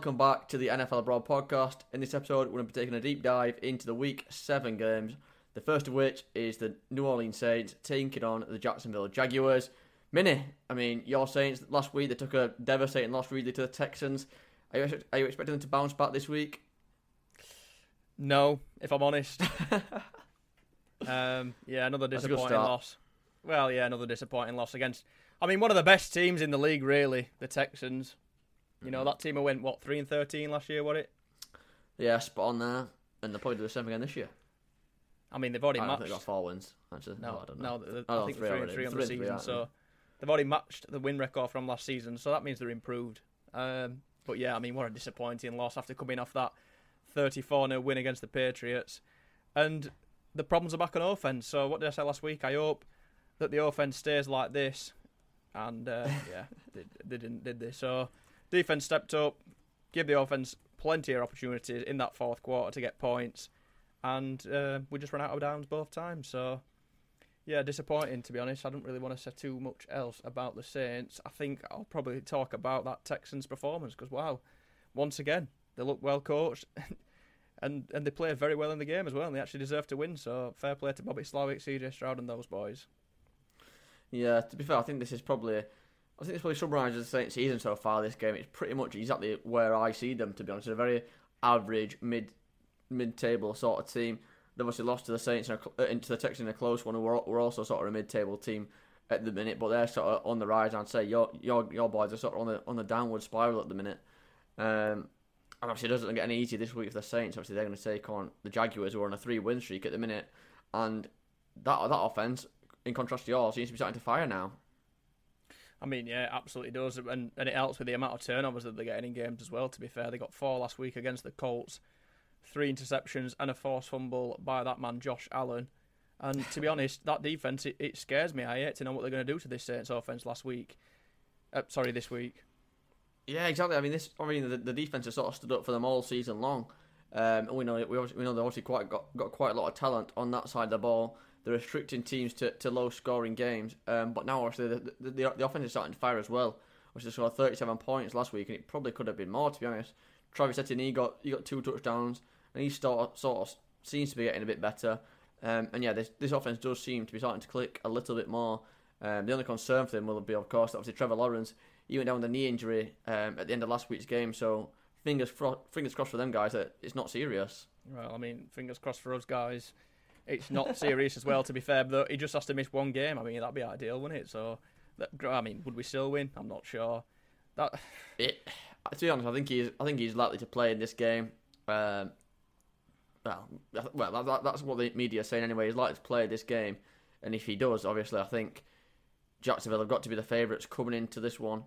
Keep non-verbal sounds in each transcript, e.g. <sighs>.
welcome back to the NFL Abroad podcast. In this episode, we're going to be taking a deep dive into the Week 7 games, the first of which is the New Orleans Saints taking on the Jacksonville Jaguars. Mini, I mean, your Saints last week, they took a devastating loss really to the Texans. Are you, are you expecting them to bounce back this week? No, if I'm honest. <laughs> um, yeah, another disappointing loss. Well, yeah, another disappointing loss against. I mean, one of the best teams in the league, really, the Texans. You know, mm-hmm. that team went what three and thirteen last year, was it? Yeah, spot on there, and they'll probably do the same again this year. I mean, they've already I matched. They got four wins. Actually, no, no I don't know. No, I, I think three, three and three on the season, so they've already matched the win record from last season. So that means they're improved. Um, but yeah, I mean, what a disappointing loss after coming off that 34 0 win against the Patriots. And the problems are back on offense. So what did I say last week? I hope that the offense stays like this. And uh, <laughs> yeah, they, they, didn't, did they? So defense stepped up, give the offense plenty of opportunities in that fourth quarter to get points, and uh, we just ran out of downs both times. So yeah, disappointing to be honest. I don't really want to say too much else about the Saints. I think I'll probably talk about that Texans performance because wow, once again they look well coached. <laughs> and and they play very well in the game as well, and they actually deserve to win. So fair play to Bobby Slowik, CJ Stroud, and those boys. Yeah, to be fair, I think this is probably, I think this probably summarises the Saints' season so far. This game, it's pretty much exactly where I see them. To be honest, a very average mid mid table sort of team. They obviously lost to the Saints and uh, into the Texans in a close one. We're, we're also sort of a mid table team at the minute, but they're sort of on the rise. I'd say your your your boys are sort of on the on the downward spiral at the minute. Um, and obviously, it doesn't get any easier this week for the Saints. Obviously, they're going to take on the Jaguars, who are on a three win streak at the minute. And that that offense, in contrast to yours, seems to be starting to fire now. I mean, yeah, absolutely does, and and it helps with the amount of turnovers that they're getting in games as well. To be fair, they got four last week against the Colts, three interceptions and a forced fumble by that man Josh Allen. And to be <laughs> honest, that defense it, it scares me. I hate to know what they're going to do to this Saints offense last week. Uh, sorry, this week. Yeah, exactly. I mean, this. I mean, the, the defense has sort of stood up for them all season long. Um, and we know we, we know they obviously quite got got quite a lot of talent on that side of the ball. They're restricting teams to, to low scoring games. Um, but now obviously the, the, the, offense is starting to fire as well. Which they scored 37 points last week, and it probably could have been more to be honest. Travis Etienne he got he got two touchdowns, and he of, sort of seems to be getting a bit better. Um, and yeah, this this offense does seem to be starting to click a little bit more. Um, the only concern for them will be, of course, obviously Trevor Lawrence he went down with a knee injury um, at the end of last week's game. So fingers fro- fingers crossed for them guys that it's not serious. Well, I mean, fingers crossed for us guys. It's not serious as well. To be fair, but he just has to miss one game. I mean, that'd be ideal, wouldn't it? So, that, I mean, would we still win? I'm not sure. That <sighs> it. <sighs> To be honest, I think he's. I think he's likely to play in this game. Um, well, well, that, that's what the media are saying anyway. He's likely to play this game, and if he does, obviously, I think Jacksonville have got to be the favourites coming into this one.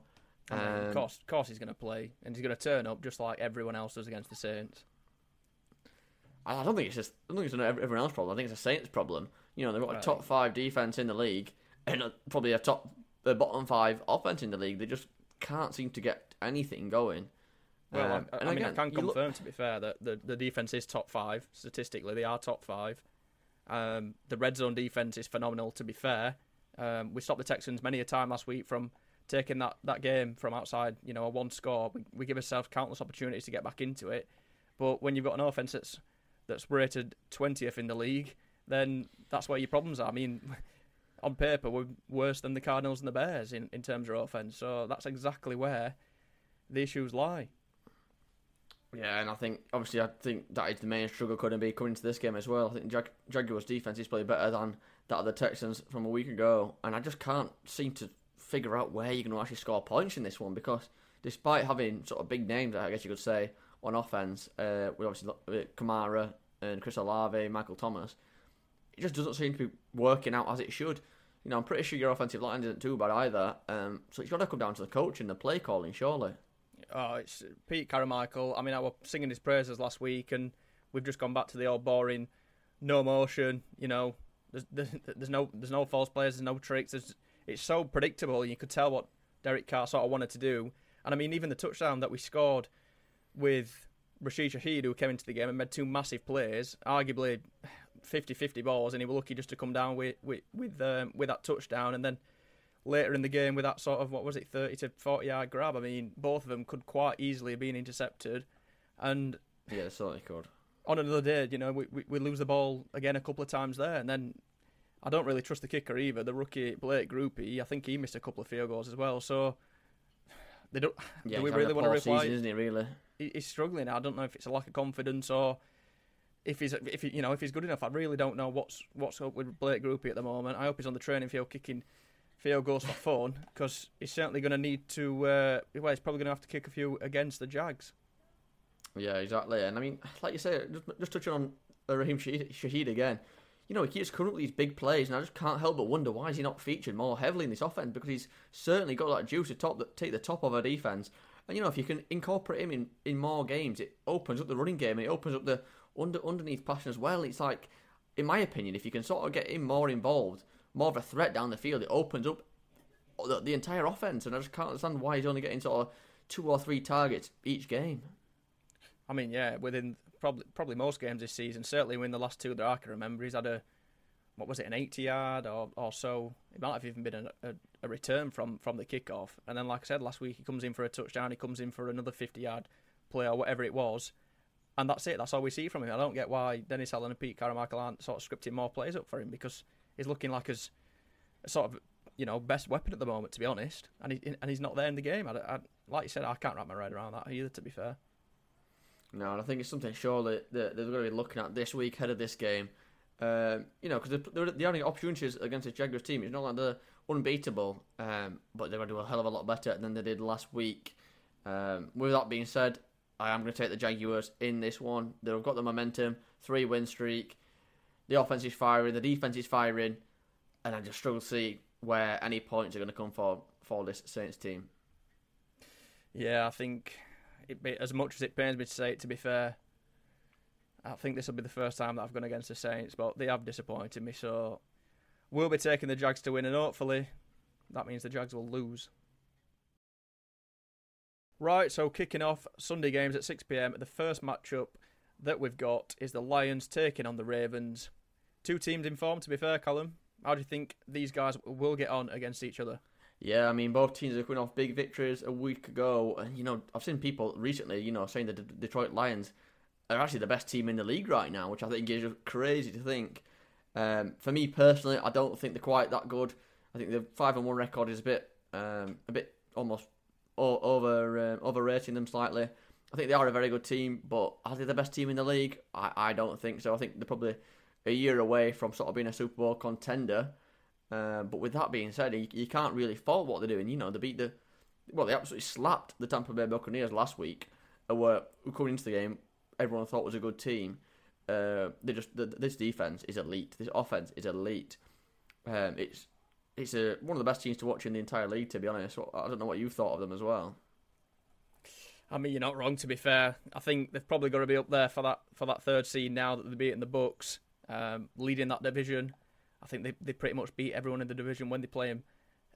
Um, of course, of course, he's going to play, and he's going to turn up just like everyone else does against the Saints. I don't think it's just. I don't think it's everyone else's problem. I think it's a Saints problem. You know, they've got a top five defense in the league, and probably a top, the bottom five offense in the league. They just can't seem to get anything going. Well, um, I, I mean, again, I can confirm, look... to be fair, that the, the defense is top five statistically. They are top five. Um, the red zone defense is phenomenal. To be fair, um, we stopped the Texans many a time last week from taking that, that game from outside, you know, a one score, we, we give ourselves countless opportunities to get back into it. But when you've got an offense that's that's rated twentieth in the league, then that's where your problems are. I mean, <laughs> on paper, we're worse than the Cardinals and the Bears in, in terms of offense. So that's exactly where the issues lie. Yeah, and I think obviously I think that is the main struggle to be coming into this game as well. I think Jag- Jaguars' defense is probably better than that of the Texans from a week ago, and I just can't seem to figure out where you're going to actually score points in this one because despite having sort of big names, I guess you could say, on offense, uh, we obviously got Kamara and Chris Olave, Michael Thomas, it just doesn't seem to be working out as it should. You know, I'm pretty sure your offensive line isn't too bad either. Um, so it's got to come down to the coach and the play calling, surely. Oh, it's Pete Carmichael. I mean, I was singing his praises last week, and we've just gone back to the old boring, no motion. You know, there's, there's, no there's no false plays, there's no tricks. There's it's so predictable. You could tell what Derek Carr sort of wanted to do. And I mean, even the touchdown that we scored with Rashid Shaheed, who came into the game and made two massive plays, arguably 50-50 balls, and he was lucky just to come down with with with, um, with that touchdown. And then later in the game with that sort of what was it, thirty to forty yard grab. I mean, both of them could quite easily have been intercepted, and yeah, certainly could. On another day, you know, we, we, we lose the ball again a couple of times there, and then I don't really trust the kicker either. The rookie Blake Grupe, I think he missed a couple of field goals as well. So they don't. Yeah, do we really want to reply? Season, isn't he really? He's struggling. I don't know if it's a lack of confidence or if he's if he, you know if he's good enough. I really don't know what's what's up with Blake Grupe at the moment. I hope he's on the training field kicking field goals for fun because he's certainly going to need to. Uh, well, he's probably going to have to kick a few against the Jags. Yeah, exactly. And I mean, like you say, just, just touching on Raheem Shaheed again you know, he keeps coming up with these big plays, and I just can't help but wonder why is he not featured more heavily in this offense because he's certainly got that juice to top take the top of our defense. And you know, if you can incorporate him in, in more games, it opens up the running game and it opens up the under underneath passion as well. It's like, in my opinion, if you can sort of get him more involved, more of a threat down the field, it opens up the, the entire offense. And I just can't understand why he's only getting sort of two or three targets each game. I mean, yeah, within probably probably most games this season. Certainly, in the last two that I can remember, he's had a what was it, an 80 yard or, or so. It might have even been a, a, return from, from the kickoff. And then, like I said last week, he comes in for a touchdown. He comes in for another 50 yard play or whatever it was. And that's it. That's all we see from him. I don't get why Dennis Allen and Pete Carmichael aren't sort of scripting more plays up for him because he's looking like his sort of you know best weapon at the moment, to be honest. And he and he's not there in the game. I, I, like you said, I can't wrap my head around that either. To be fair. No, and I think it's something surely that they're going to be looking at this week ahead of this game. Um, you know, because the only opportunities against the Jaguars team. It's not like they're unbeatable, um, but they're going to do a hell of a lot better than they did last week. Um, with that being said, I am going to take the Jaguars in this one. They've got the momentum, three win streak. The offense is firing, the defense is firing, and I just struggle to see where any points are going to come for for this Saints team. Yeah, I think it, as much as it pains me to say it, to be fair, I think this will be the first time that I've gone against the Saints, but they have disappointed me. So we'll be taking the Jags to win, and hopefully that means the Jags will lose. Right, so kicking off Sunday games at 6 pm, the first matchup that we've got is the Lions taking on the Ravens. Two teams in form, to be fair, Callum. How do you think these guys will get on against each other? Yeah, I mean, both teams are coming off big victories a week ago, and you know, I've seen people recently, you know, saying that the Detroit Lions are actually the best team in the league right now, which I think is crazy to think. Um, for me personally, I don't think they're quite that good. I think the five and one record is a bit, um, a bit almost over uh, overrating them slightly. I think they are a very good team, but are they the best team in the league? I, I don't think so. I think they're probably a year away from sort of being a Super Bowl contender. Uh, but with that being said, you, you, can't really fault what they're doing. You know, they beat the well, they absolutely slapped the Tampa Bay Buccaneers last week. Uh, were coming into the game, everyone thought was a good team. Uh, they just the, this defense is elite. This offense is elite. Um, it's it's a, one of the best teams to watch in the entire league. To be honest, I don't know what you thought of them as well. I mean, you're not wrong. To be fair, I think they've probably got to be up there for that for that third seed now that they're beating the Bucs, um, leading that division. I think they they pretty much beat everyone in the division when they play them.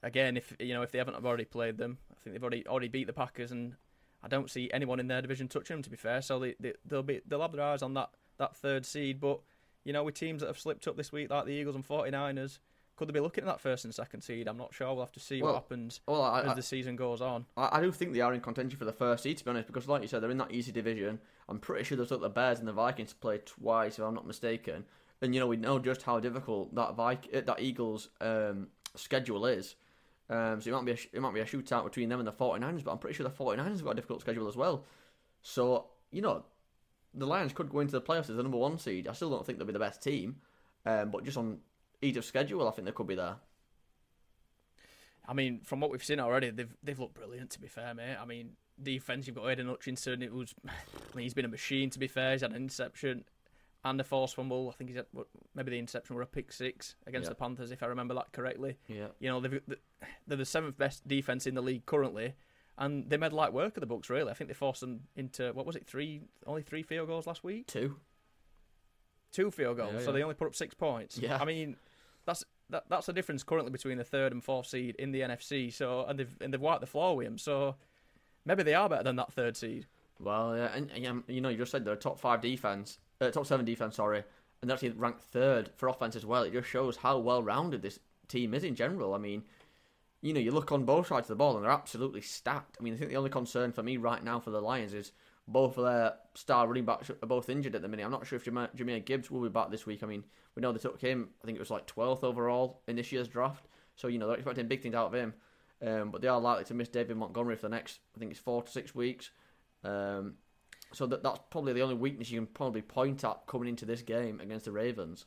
Again, if you know if they haven't already played them, I think they've already already beat the Packers, and I don't see anyone in their division touching them. To be fair, so they, they they'll be they'll have their eyes on that that third seed. But you know, with teams that have slipped up this week, like the Eagles and 49ers, could they be looking at that first and second seed? I'm not sure. We'll have to see well, what happens well, I, as I, the season goes on. I, I, do think they are in contention for the first seed, to be honest, because like you said, they're in that easy division. I'm pretty sure they've took the Bears and the Vikings to play twice, if I'm not mistaken. And you know, we know just how difficult that Vic- uh, that Eagles um, schedule is. Um, so it might be a, it might be a shootout between them and the 49ers, but I'm pretty sure the 49ers have got a difficult schedule as well. So you know, the Lions could go into the playoffs as the number one seed. I still don't think they'll be the best team, um, but just on ease of schedule, I think they could be there. I mean, from what we've seen already, they've they've looked brilliant. To be fair, mate. I mean, defense, you've got Aidan Hutchinson. It was, <laughs> I mean, he's been a machine. To be fair, he's had an interception and a force fumble. I think he's had maybe the interception were a pick six against yeah. the Panthers, if I remember that correctly. Yeah. You know, they've, they're the seventh best defense in the league currently, and they made light work of the Bucs. Really, I think they forced them into what was it? Three, only three field goals last week. Two. Two field goals, yeah, so they only put up six points. Yeah. I mean, that's that, that's the difference currently between the third and fourth seed in the NFC. So and they've and they've wiped the floor with them. So maybe they are better than that third seed. Well, yeah, and, and you know, you just said they're a top five defense, uh, top seven defense, sorry, and they're actually ranked third for offense as well. It just shows how well rounded this team is in general. I mean, you know, you look on both sides of the ball and they're absolutely stacked. I mean, I think the only concern for me right now for the Lions is both of their star running backs are both injured at the minute. I'm not sure if Jahmyr Gibbs will be back this week. I mean, we know they took him, I think it was like 12th overall in this year's draft. So, you know, they're expecting big things out of him. Um, but they are likely to miss David Montgomery for the next, I think it's four to six weeks. Um, so that that's probably the only weakness you can probably point at coming into this game against the Ravens.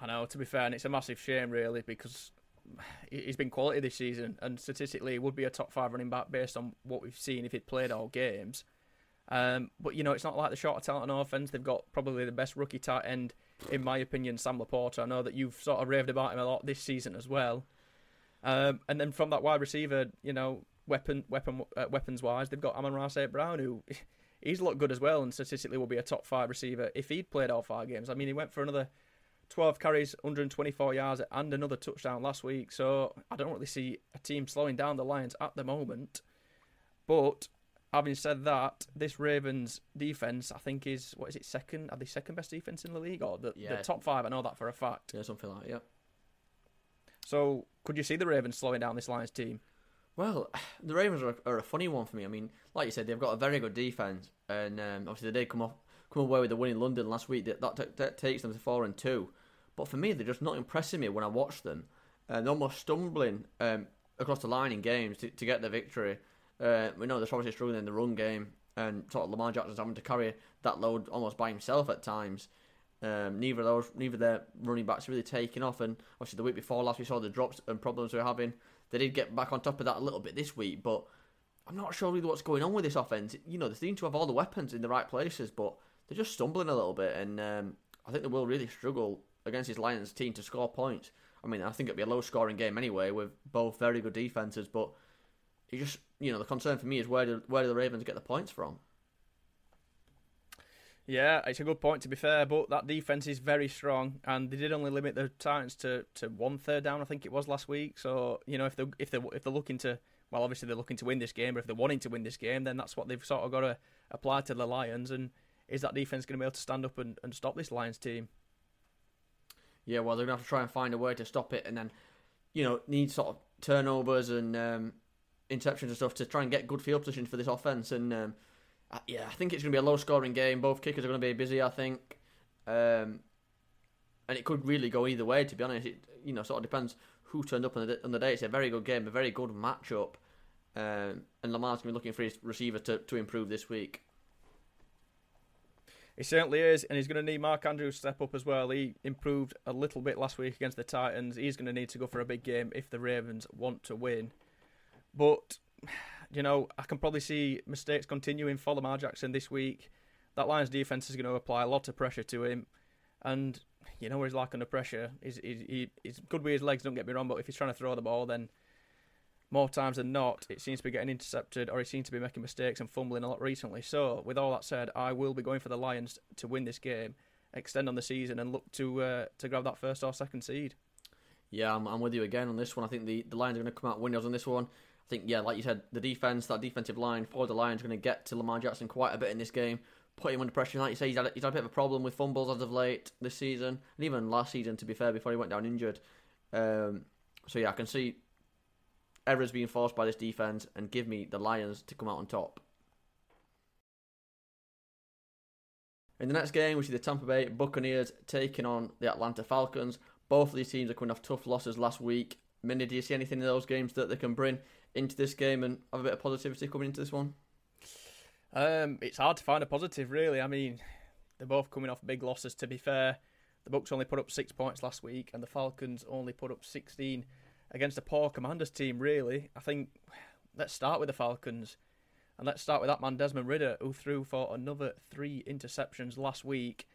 I know, to be fair, and it's a massive shame, really, because <sighs> he's been quality this season, and statistically, he would be a top five running back based on what we've seen if he'd played all games. Um, but you know, it's not like the short talent on offense. They've got probably the best rookie tight end, in my opinion, Sam LaPorta. I know that you've sort of raved about him a lot this season as well. Um, and then from that wide receiver, you know, weapon weapon uh, weapons wise, they've got Amon-Ra St. Brown, who <laughs> he's looked good as well, and statistically will be a top five receiver if he'd played all five games. I mean, he went for another 12 carries, 124 yards, and another touchdown last week. So I don't really see a team slowing down the Lions at the moment. But having said that, this Ravens defense, I think, is what is it second? Are they second best defense in the league or the, yeah. the top five? I know that for a fact. Yeah, something like that. Yeah. So could you see the Ravens slowing down this Lions team? Well, <sighs> the Ravens are, are, a funny one for me. I mean, like you said, they've got a very good defense, and um, obviously they did come off come away with a win in London last week. That, that, that takes them to four and two. But for me, they're just not impressing me when I watch them. And they're almost stumbling um, across the line in games to, to get the victory. Uh, we know they're obviously struggling in the run game, and sort of Lamar Jackson's having to carry that load almost by himself at times. Um, neither of those, neither their running backs really taking off, and obviously the week before last we saw the drops and problems we're having. They did get back on top of that a little bit this week, but I'm not sure really what's going on with this offense. You know, they seem to have all the weapons in the right places, but they're just stumbling a little bit, and um, I think they will really struggle against this Lions team to score points. I mean, I think it'd be a low scoring game anyway, with both very good defenses. But you just, you know, the concern for me is where do where do the Ravens get the points from? Yeah, it's a good point to be fair, but that defense is very strong, and they did only limit the Titans to, to one third down. I think it was last week. So you know, if they if they if they're looking to, well, obviously they're looking to win this game, but if they're wanting to win this game, then that's what they've sort of got to apply to the Lions. And is that defense going to be able to stand up and, and stop this Lions team? Yeah, well, they're going to have to try and find a way to stop it, and then, you know, need sort of turnovers and um, interceptions and stuff to try and get good field positions for this offense. And um, yeah, I think it's going to be a low-scoring game. Both kickers are going to be busy, I think, um, and it could really go either way. To be honest, it you know sort of depends who turned up on the, on the day. It's a very good game, a very good matchup, um, and Lamar's going to be looking for his receiver to, to improve this week. He certainly is, and he's going to need Mark Andrews to step up as well. He improved a little bit last week against the Titans. He's going to need to go for a big game if the Ravens want to win. But, you know, I can probably see mistakes continuing for Lamar Jackson this week. That Lions defense is going to apply a lot of pressure to him. And, you know, where he's like under pressure. He's, he's, good with his legs, don't get me wrong, but if he's trying to throw the ball, then more times than not, it seems to be getting intercepted or he seems to be making mistakes and fumbling a lot recently. So, with all that said, I will be going for the Lions to win this game, extend on the season, and look to uh, to grab that first or second seed. Yeah, I'm, I'm with you again on this one. I think the, the Lions are going to come out winners on this one. Think, yeah, like you said, the defense, that defensive line for the Lions, going to get to Lamar Jackson quite a bit in this game, put him under pressure. Like you say, he's had, he's had a bit of a problem with fumbles as of late this season, and even last season, to be fair, before he went down injured. Um, so yeah, I can see errors being forced by this defense and give me the Lions to come out on top. In the next game, we see the Tampa Bay Buccaneers taking on the Atlanta Falcons. Both of these teams are coming off tough losses last week. Mini, do you see anything in those games that they can bring into this game and have a bit of positivity coming into this one? Um, it's hard to find a positive, really. I mean, they're both coming off big losses. To be fair, the Bucs only put up six points last week, and the Falcons only put up sixteen against a poor Commanders team, really. I think let's start with the Falcons. And let's start with that man, Desmond Ridder, who threw for another three interceptions last week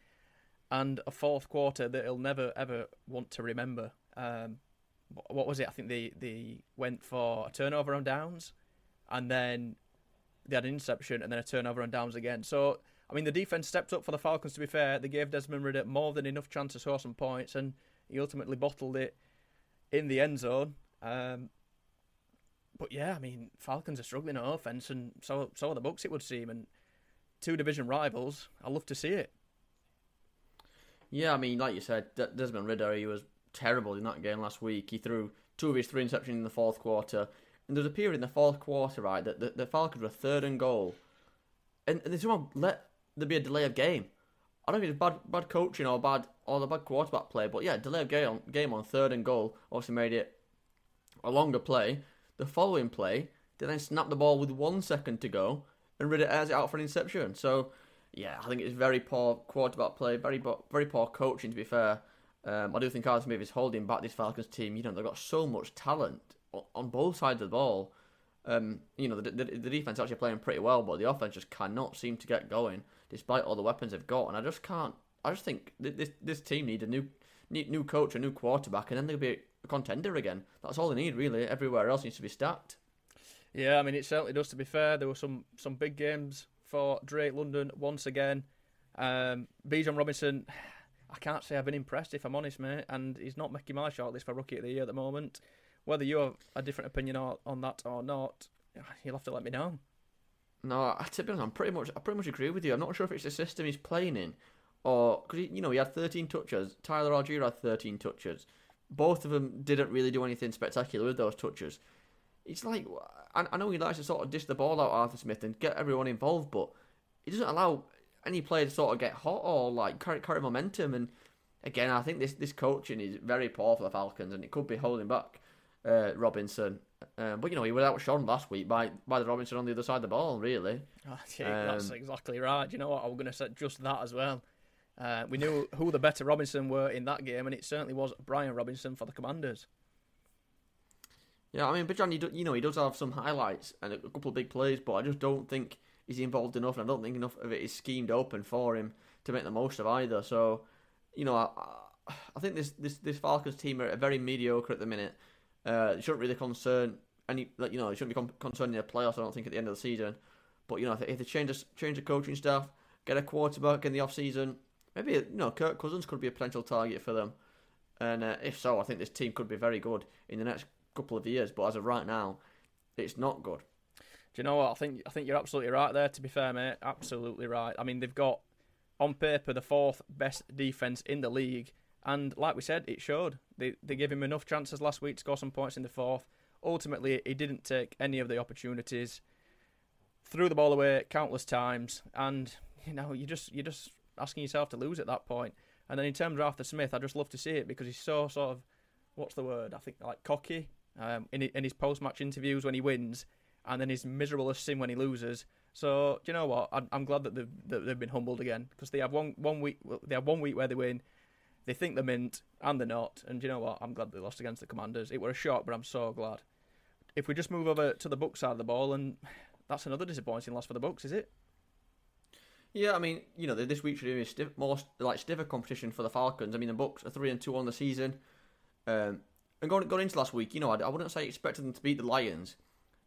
and a fourth quarter that he'll never, ever want to remember. Um, what was it? I think they, they went for a turnover on downs and then they had an interception and then a turnover on downs again. So, I mean, the defense stepped up for the Falcons, to be fair. They gave Desmond Ridder more than enough chance to score some points and he ultimately bottled it in the end zone. Um, but yeah, I mean, Falcons are struggling on offense, and so so are the Bucks. It would seem, and two division rivals. I love to see it. Yeah, I mean, like you said, Desmond Ridder, he was terrible in that game last week. He threw two of his three interceptions in the fourth quarter. And there was a period in the fourth quarter, right, that the, the Falcons were third and goal, and, and they let there be a delay of game. I don't if it's bad bad coaching or bad or the bad quarterback play, but yeah, delay of game game on third and goal obviously made it a longer play. The following play, they then snap the ball with one second to go and Ridder airs it out for an interception. So yeah, I think it's very poor quarterback play, very very poor coaching to be fair. Um, I do think Arthur Smith is holding back this Falcons team. You know, they've got so much talent on both sides of the ball. Um, you know, the, the, the defense actually playing pretty well, but the offense just cannot seem to get going despite all the weapons they've got. And I just can't. I just think this this team need a new new coach, a new quarterback, and then they'll be a contender again. That's all they need, really. Everywhere else needs to be stacked. Yeah, I mean, it certainly does. To be fair, there were some some big games for Drake London once again. Um, Bijan Robinson, I can't say I've been impressed if I'm honest, mate. And he's not making my shortlist for Rookie of the Year at the moment. Whether you have a different opinion on that or not, you'll have to let me know. No, to be honest, I'm pretty much I pretty much agree with you. I'm not sure if it's the system he's playing in, or because you know he had 13 touches. Tyler Allgeier had 13 touches. Both of them didn't really do anything spectacular with those touches. It's like I, I know he likes to sort of dish the ball out Arthur Smith and get everyone involved, but he doesn't allow any player to sort of get hot or like carry, carry momentum. And again, I think this this coaching is very poor for the Falcons, and it could be holding back uh, Robinson. Um, but you know, he was outshone last week by by the Robinson on the other side of the ball. Really, <laughs> oh, yeah, um, that's exactly right. You know what? I was going to say just that as well. Uh, we knew who the better Robinson were in that game, and it certainly was Brian Robinson for the Commanders. Yeah, I mean, Bijan, you, do, you know, he does have some highlights and a couple of big plays, but I just don't think he's involved enough, and I don't think enough of it is schemed open for him to make the most of either. So, you know, I, I think this, this this Falcons team are very mediocre at the minute. Uh, it shouldn't really concern any, like you know, it shouldn't be concerning the playoffs. I don't think at the end of the season. But you know, if they change the, change the coaching staff, get a quarterback in the off season, maybe you know, Kirk Cousins could be a potential target for them. And uh, if so, I think this team could be very good in the next couple of years. But as of right now, it's not good. Do you know what? I think I think you're absolutely right there. To be fair, mate, absolutely right. I mean, they've got on paper the fourth best defense in the league, and like we said, it showed. They they gave him enough chances last week to score some points in the fourth. Ultimately, he didn't take any of the opportunities. Threw the ball away countless times, and you know you just you're just asking yourself to lose at that point. And then in terms of Arthur Smith, I just love to see it because he's so sort of what's the word? I think like cocky um, in in his post match interviews when he wins, and then he's miserable as sin when he loses. So do you know what? I'm, glad that they've, that they've been humbled again because they have one one week they have one week where they win, they think they're mint and they're not. And you know what? I'm glad they lost against the Commanders. It were a shock, but I'm so glad. If we just move over to the Bucs side of the ball, and that's another disappointing loss for the Bucs, is it? Yeah, I mean, you know, this week should be stiff, more like stiffer competition for the Falcons. I mean, the Bucs are three and two on the season, um, and going going into last week, you know, I, I wouldn't say expected them to beat the Lions,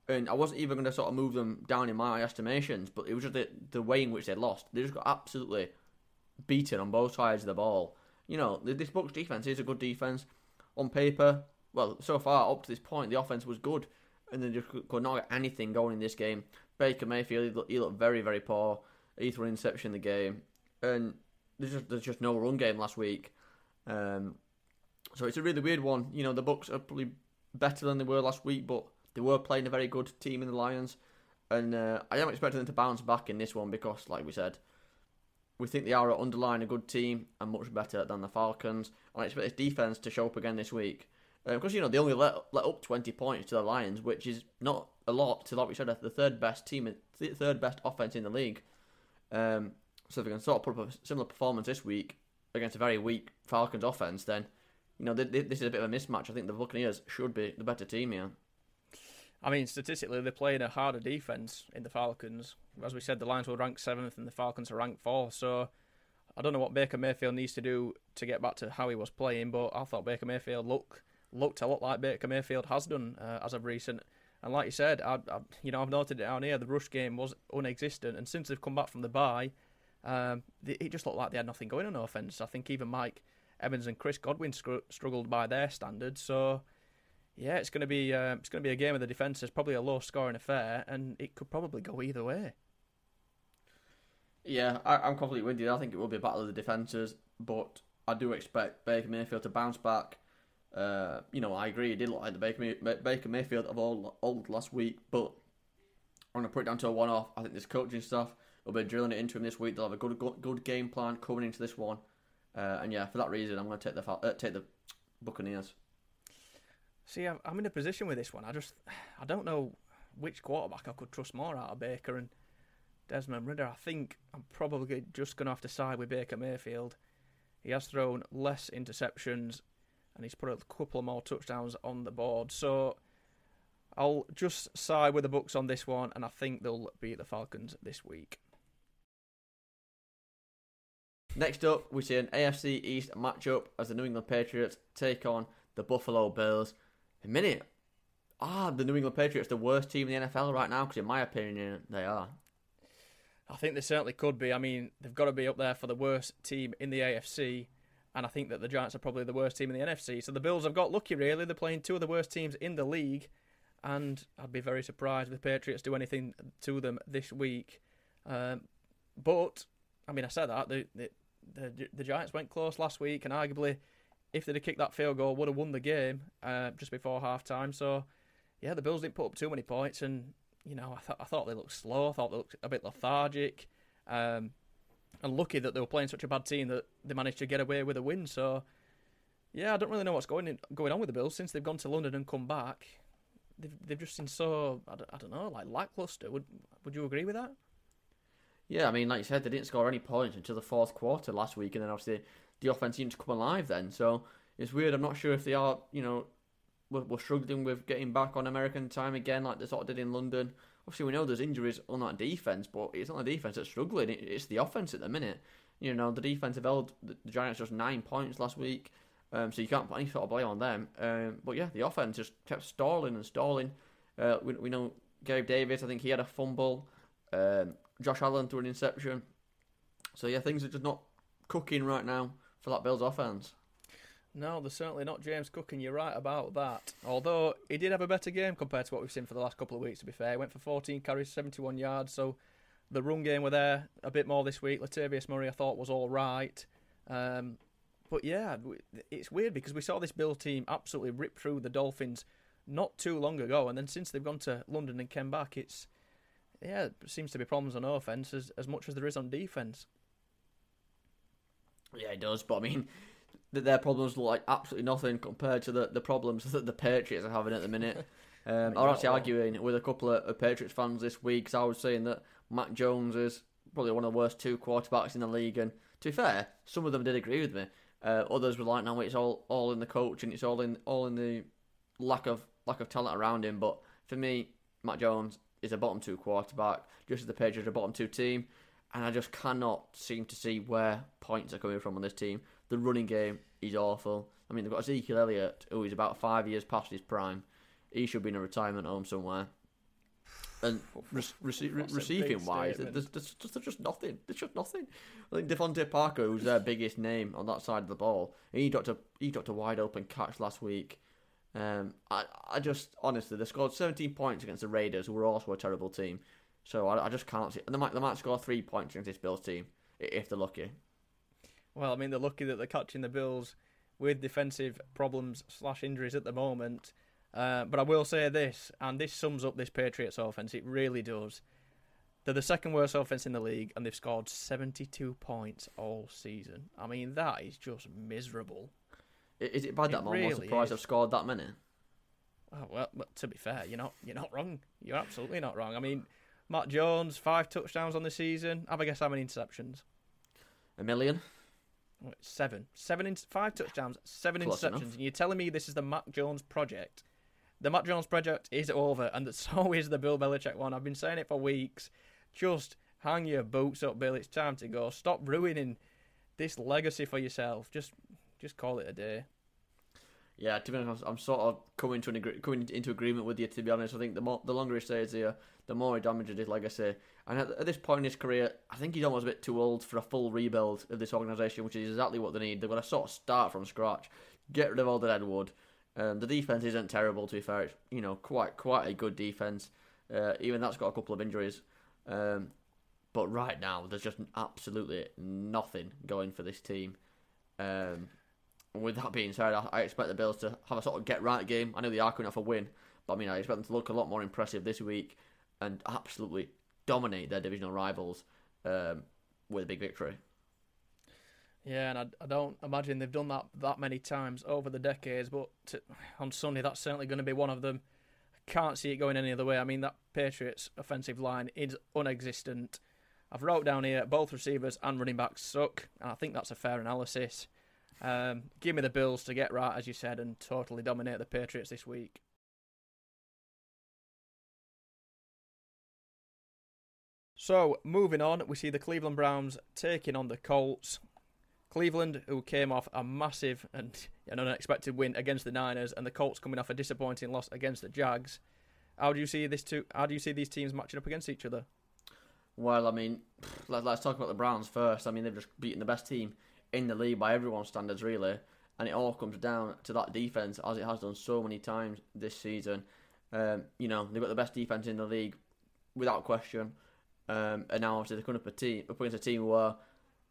and I wasn't even going to sort of move them down in my estimations, but it was just the, the way in which they lost. They just got absolutely beaten on both sides of the ball you know, this Bucs defense is a good defense on paper. Well, so far up to this point, the offense was good, and they just could not get anything going in this game. Baker Mayfield, he looked, he looked very, very poor. He threw an interception in the game, and there's just there's just no run game last week. Um, so it's a really weird one. You know, the Bucs are probably better than they were last week, but they were playing a very good team in the Lions, and uh, I am expecting them to bounce back in this one because, like we said, we think they are underlying a good team and much better than the Falcons. And I expect this defense to show up again this week. Because, uh, you know, they only let, let up 20 points to the Lions, which is not a lot to, like we said, the third best team, the third best offense in the league. Um, so if they can sort of put up a similar performance this week against a very weak Falcons offense, then, you know, this is a bit of a mismatch. I think the Buccaneers should be the better team here. I mean, statistically, they're playing a harder defense in the Falcons. As we said, the Lions were ranked seventh and the Falcons are ranked fourth. So I don't know what Baker Mayfield needs to do to get back to how he was playing, but I thought Baker Mayfield looked looked a lot like Baker Mayfield has done uh, as of recent. And like you said, I, I, you know, I've noted it down here. The rush game was unexistent, and since they've come back from the bye, um, it just looked like they had nothing going on offense. I think even Mike Evans and Chris Godwin struggled by their standards. So yeah, it's going to be uh, it's going to be a game of the defences, probably a low scoring affair, and it could probably go either way. Yeah, I, am completely with you. I think it will be a battle of the defences, but I do expect Baker Mayfield to bounce back. Uh, you know, I agree. It did look like the Baker, May- Baker Mayfield of old, old last week, but I'm going to put it down to a one off. I think this coaching stuff will be drilling it into him this week. They'll have a good good game plan coming into this one. Uh, and yeah, for that reason, I'm going to take the uh, take the Buccaneers. See, I'm in a position with this one. I just <sighs> I don't know which quarterback I could trust more out of Baker and Desmond Ridder. I think I'm probably just going to have to side with Baker Mayfield. He has thrown less interceptions and he's put a couple more touchdowns on the board. So I'll just side with the Bucs on this one, and I think they'll beat the Falcons this week. Next up, we see an AFC East matchup as the New England Patriots take on the Buffalo Bills. A minute, ah, the New England Patriots the worst team in the NFL right now? Because in my opinion, they are. I think they certainly could be. I mean, they've got to be up there for the worst team in the AFC, and I think that the Giants are probably the worst team in the NFC. So the Bills have got lucky, really. They're playing two of the worst teams in the league, and I'd be very surprised if the Patriots do anything to them this week. Um, but I mean, I said that the, the the the Giants went close last week, and arguably, if they'd have kicked that field goal, would have won the game uh, just before half time. So, yeah, the Bills didn't put up too many points, and you know, I thought I thought they looked slow. I thought they looked a bit lethargic. Um, and lucky that they were playing such a bad team that they managed to get away with a win. So, yeah, I don't really know what's going in, going on with the Bills since they've gone to London and come back. They've they've just been so I don't, I don't know like lackluster. Would would you agree with that? Yeah, I mean, like you said, they didn't score any points until the fourth quarter last week, and then obviously the offense seemed to come alive then. So it's weird. I'm not sure if they are, you know, we're, we're struggling with getting back on American time again, like they sort of did in London. Obviously, we know there's injuries on that defense, but it's not the defense that's struggling. it's the offense at the minute. You know, the defense have held the Giants just nine points last week, um, so you can't put any sort of blame on them. Um, but yeah, the offense just kept stalling and stalling. Uh, we, we know Gabe Davis, I think he had a fumble. Um, Josh Allen threw an interception. So yeah, things are just not cooking right now for that Bills offense. No, they're certainly not James Cook, and you're right about that. Although he did have a better game compared to what we've seen for the last couple of weeks, to be fair. He went for 14 carries, 71 yards, so the run game were there a bit more this week. Latavius Murray, I thought, was all right. Um, but yeah, it's weird because we saw this Bill team absolutely rip through the Dolphins not too long ago, and then since they've gone to London and came back, it's yeah, it seems to be problems on offense as, as much as there is on defense. Yeah, it does. But I mean, their problems look like absolutely nothing compared to the, the problems <laughs> that the Patriots are having at the minute. <laughs> Um, I was actually arguing with a couple of, of Patriots fans this week because I was saying that Mac Jones is probably one of the worst two quarterbacks in the league. And to be fair, some of them did agree with me. Uh, others were like, "No, it's all all in the coach and it's all in all in the lack of lack of talent around him." But for me, Mac Jones is a bottom two quarterback, just as the Patriots are a bottom two team, and I just cannot seem to see where points are coming from on this team. The running game is awful. I mean, they've got Ezekiel Elliott, who is about five years past his prime. He should be in a retirement home somewhere. And re- rece- receiving wise, there's, there's, just, there's just nothing. There's just nothing. I think DeVante Parker, who's their biggest name on that side of the ball, he got a he got a wide open catch last week. Um, I I just honestly they scored 17 points against the Raiders, who were also a terrible team. So I, I just can't see. They might they might score three points against this Bills team if they're lucky. Well, I mean they're lucky that they're catching the Bills with defensive problems slash injuries at the moment. Uh, but I will say this, and this sums up this Patriots offense. It really does. They're the second worst offense in the league, and they've scored 72 points all season. I mean, that is just miserable. Is it bad that I'm really surprised I've scored that many? Oh, well, well, to be fair, you're not you're not wrong. You're absolutely not wrong. I mean, Mac Jones five touchdowns on the season. Have a guess how many interceptions? A million. Seven, seven, in, five touchdowns, seven Close interceptions. Enough. And you're telling me this is the Mac Jones project? The Mac Jones project is over, and <laughs> so is the Bill Belichick one. I've been saying it for weeks. Just hang your boots up, Bill. It's time to go. Stop ruining this legacy for yourself. Just just call it a day. Yeah, to be honest, I'm sort of coming to an coming into agreement with you. To be honest, I think the more the longer he stays here, the more he damages his legacy. And at, at, this point in his career, I think he's almost a bit too old for a full rebuild of this organisation, which is exactly what they need. They've got to sort of start from scratch, get rid of all the Edward. Um, the defense isn't terrible, to be fair. It's you know quite quite a good defense. Uh, even that's got a couple of injuries. Um, but right now, there's just absolutely nothing going for this team. Um, with that being said, I, expect the Bills to have a sort of get right game. I know they are coming off a win, but I mean, I expect them to look a lot more impressive this week and absolutely dominate their divisional rivals um, with a big victory. Yeah, and I, I, don't imagine they've done that that many times over the decades, but to, on Sunday that's certainly going to be one of them. I can't see it going any other way. I mean, that Patriots offensive line is unexistent. I've wrote down here both receivers and running backs suck, and I think that's a fair analysis. Um, give me the Bills to get right, as you said, and totally dominate the Patriots this week. So, moving on, we see the Cleveland Browns taking on the Colts. Cleveland, who came off a massive and <laughs> an unexpected win against the Niners, and the Colts coming off a disappointing loss against the Jags. How do you see this two? How do you see these teams matching up against each other? Well, I mean, <sighs> let's talk about the Browns first. I mean, they've just beaten the best team in the league by everyone's standards, really. And it all comes down to that defense, as it has done so many times this season. Um, you know, they've got the best defense in the league, without question. Um, and now obviously they're coming up a team, up against a team who are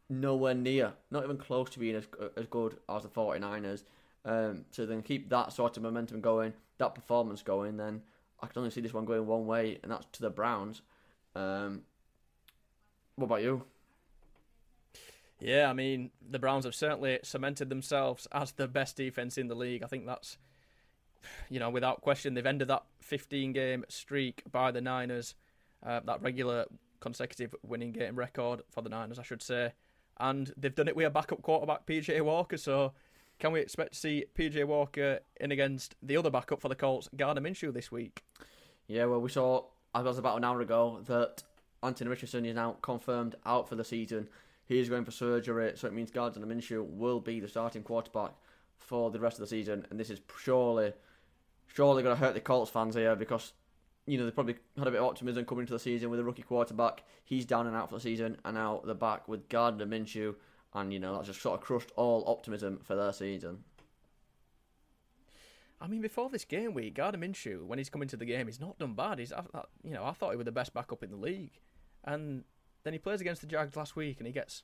nowhere near, not even close to being as as good as the 49ers. Um, so then keep that sort of momentum going, that performance going, then I can only see this one going one way, and that's to the Browns. Um, what about you? Yeah, I mean, the Browns have certainly cemented themselves as the best defense in the league. I think that's, <sighs> you know, without question, they've ended that 15 game streak by the Niners, uh, that regular consecutive winning game record for the Niners, I should say. And they've done it with a backup quarterback, PJ Walker. So, can we expect to see PJ Walker in against the other backup for the Colts, Gardner Minshew, this week? Yeah, well, we saw, I was about an hour ago, that Anthony Richardson is now confirmed out for the season. He is going for surgery, so it means Gardner Minshew will be the starting quarterback for the rest of the season. And this is surely, surely going to hurt the Colts fans here because you know they probably had a bit of optimism coming into the season with a rookie quarterback. He's down and out for the season, and now they're back with Gardner Minshew, and you know that's just sort of crushed all optimism for their season. I mean, before this game week, Gardner Minshew, when he's come into the game, he's not done bad. He's, you know, I thought he was the best backup in the league, and then he plays against the Jags last week and he gets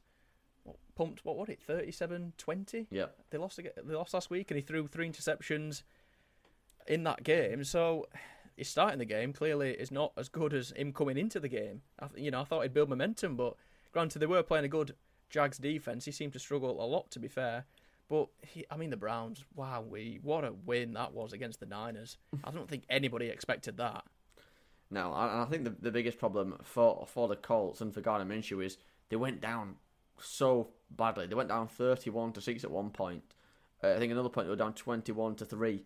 what, pumped. What was it? 37-20? Yeah. They lost. They lost last week and he threw three interceptions in that game. So he's starting the game. Clearly, is not as good as him coming into the game. I, you know, I thought he'd build momentum, but granted, they were playing a good Jags defense. He seemed to struggle a lot, to be fair. But he, I mean, the Browns. Wow, we what a win that was against the Niners. <laughs> I don't think anybody expected that. No, and I think the, the biggest problem for for the Colts and for Gardner Minshew is they went down so badly. They went down thirty-one to six at one point. Uh, I think another point they were down twenty-one to three,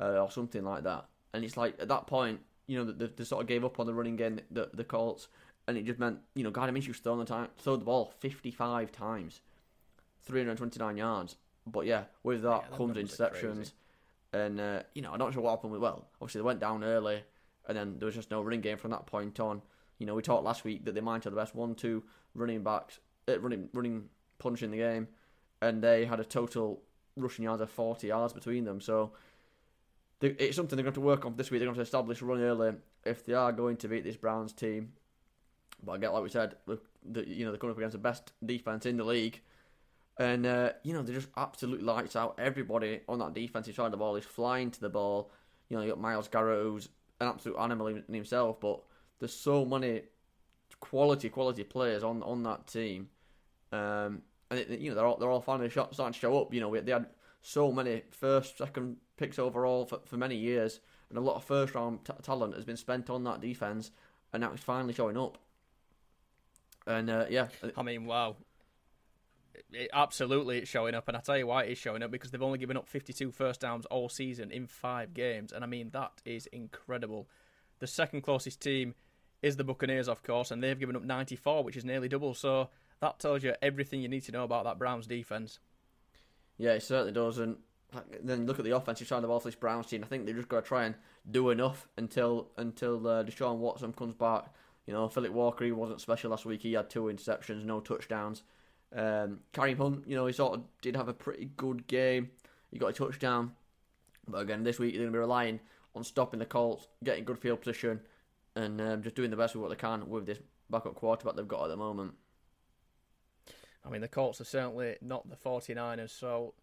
uh, or something like that. And it's like at that point, you know, they, they sort of gave up on the running game, the the Colts, and it just meant you know Gardner Minshew thrown the time, throw the ball fifty-five times, three hundred twenty-nine yards. But yeah, with that yeah, comes interceptions, and uh, you know I'm not sure what happened with well. Obviously they went down early and then there was just no running game from that point on. You know, we talked last week that they might have the best one-two running backs, uh, running running punch in the game, and they had a total rushing yards of 40 yards between them. So they, it's something they're going to work on this week. They're going to establish run early if they are going to beat this Browns team. But I get like we said, the, you know they're coming up against the best defense in the league, and uh, you know they just absolutely lights out. Everybody on that defensive side of the ball is flying to the ball. You know you got Myles Garrett who's an absolute animal in himself, but there's so many quality, quality players on on that team, um, and it, you know they're all they're all finally starting to show up. You know, they had so many first, second picks overall for, for many years, and a lot of first round t- talent has been spent on that defense, and now it's finally showing up. And uh, yeah, I mean, wow, it, absolutely it's showing up, and I tell you why it is showing up because they've only given up 52 first downs all season in five games, and I mean that is incredible. The second closest team is the Buccaneers, of course, and they've given up 94, which is nearly double. So that tells you everything you need to know about that Browns defense. Yeah, it certainly does, and then look at the offensive side of ball this Browns team. I think they've just got to try and do enough until until uh, Deshaun Watson comes back. You know, Phillip Walker he wasn't special last week. He had two interceptions, no touchdowns. Um, Kareem Hunt, you know, he sort of did have a pretty good game. He got a touchdown. But again, this week they're going to be relying on stopping the Colts, getting good field position, and um, just doing the best with what they can with this backup quarterback they've got at the moment. I mean, the Colts are certainly not the 49ers, so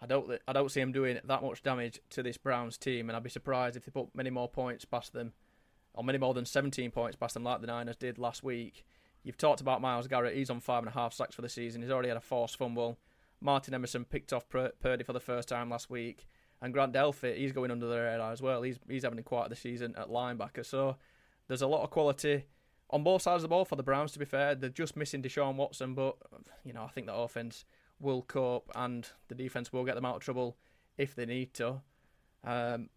I don't I don't see them doing that much damage to this Browns team, and I'd be surprised if they put many more points past them, or many more than 17 points past them like the Niners did last week. You've talked about Myles Garrett; he's on five and a half sacks for the season. He's already had a forced fumble. Martin Emerson picked off Purdy for the first time last week, and Grant Delpit he's going under the radar as well. He's he's having quite the season at linebacker. So there's a lot of quality on both sides of the ball for the Browns. To be fair, they're just missing Deshaun Watson, but you know I think the offense will cope and the defense will get them out of trouble if they need to. Um,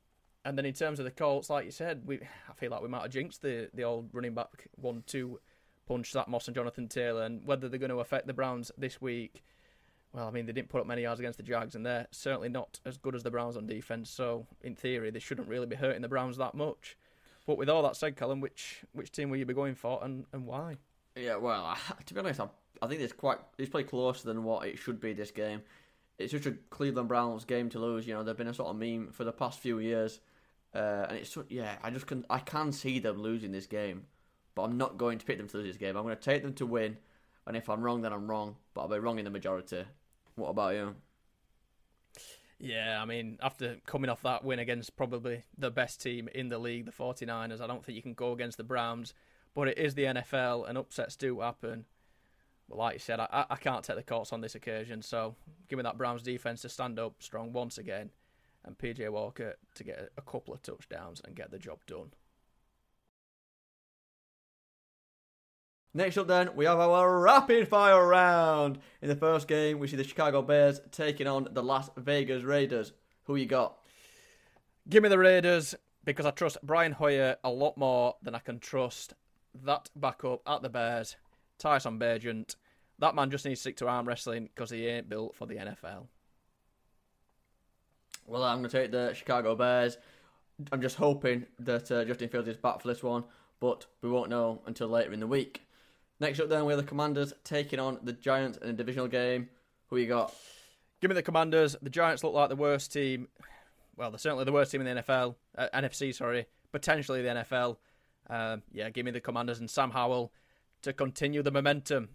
and then in terms of the Colts, like you said, we I feel like we might have jinxed the, the old running back one two punch Zach Moss and Jonathan Taylor, and whether they're going to affect the Browns this week. Well, I mean, they didn't put up many yards against the Jags, and they're certainly not as good as the Browns on defense. So, in theory, they shouldn't really be hurting the Browns that much. But with all that said, Callum, which which team will you be going for, and, and why? Yeah, well, <laughs> to be honest, I'm I think it's quite it's probably closer than what it should be this game. It's such a Cleveland Browns game to lose. You know, they've been a sort of meme for the past few years, uh, and it's yeah. I just can I can see them losing this game, but I'm not going to pick them to lose this game. I'm going to take them to win, and if I'm wrong, then I'm wrong. But I'll be wrong in the majority. What about you? Yeah, I mean, after coming off that win against probably the best team in the league, the 49ers, I don't think you can go against the Browns. But it is the NFL, and upsets do happen. But like you said, I, I can't take the Colts on this occasion. So give me that Browns defense to stand up strong once again, and PJ Walker to get a couple of touchdowns and get the job done. Next up, then, we have our rapid fire round. In the first game, we see the Chicago Bears taking on the Las Vegas Raiders. Who you got? Give me the Raiders because I trust Brian Hoyer a lot more than I can trust that backup at the Bears. Tyson Bagent. That man just needs to stick to arm wrestling because he ain't built for the NFL. Well, I'm going to take the Chicago Bears. I'm just hoping that uh, Justin Fields is back for this one, but we won't know until later in the week. Next up, then, we have the Commanders taking on the Giants in a divisional game. Who you got? Give me the Commanders. The Giants look like the worst team. Well, they're certainly the worst team in the NFL. Uh, NFC, sorry. Potentially the NFL. Um, yeah, give me the Commanders and Sam Howell to continue the momentum.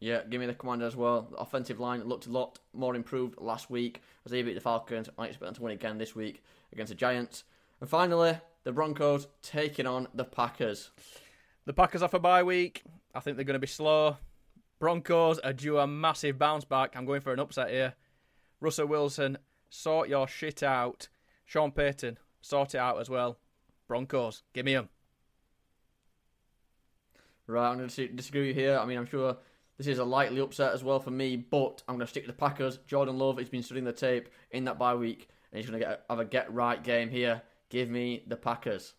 Yeah, give me the commander as well. The offensive line looked a lot more improved last week as they beat the Falcons. I expect them to win again this week against the Giants. And finally, the Broncos taking on the Packers. The Packers off a bye week. I think they're going to be slow. Broncos are due a massive bounce back. I'm going for an upset here. Russell Wilson, sort your shit out. Sean Payton, sort it out as well. Broncos, give me them. Right, I'm going to disagree with you here. I mean, I'm sure this is a likely upset as well for me, but I'm going to stick to the Packers. Jordan Love has been studying the tape in that bye week, and he's going to get have a get right game here. Give me the Packers.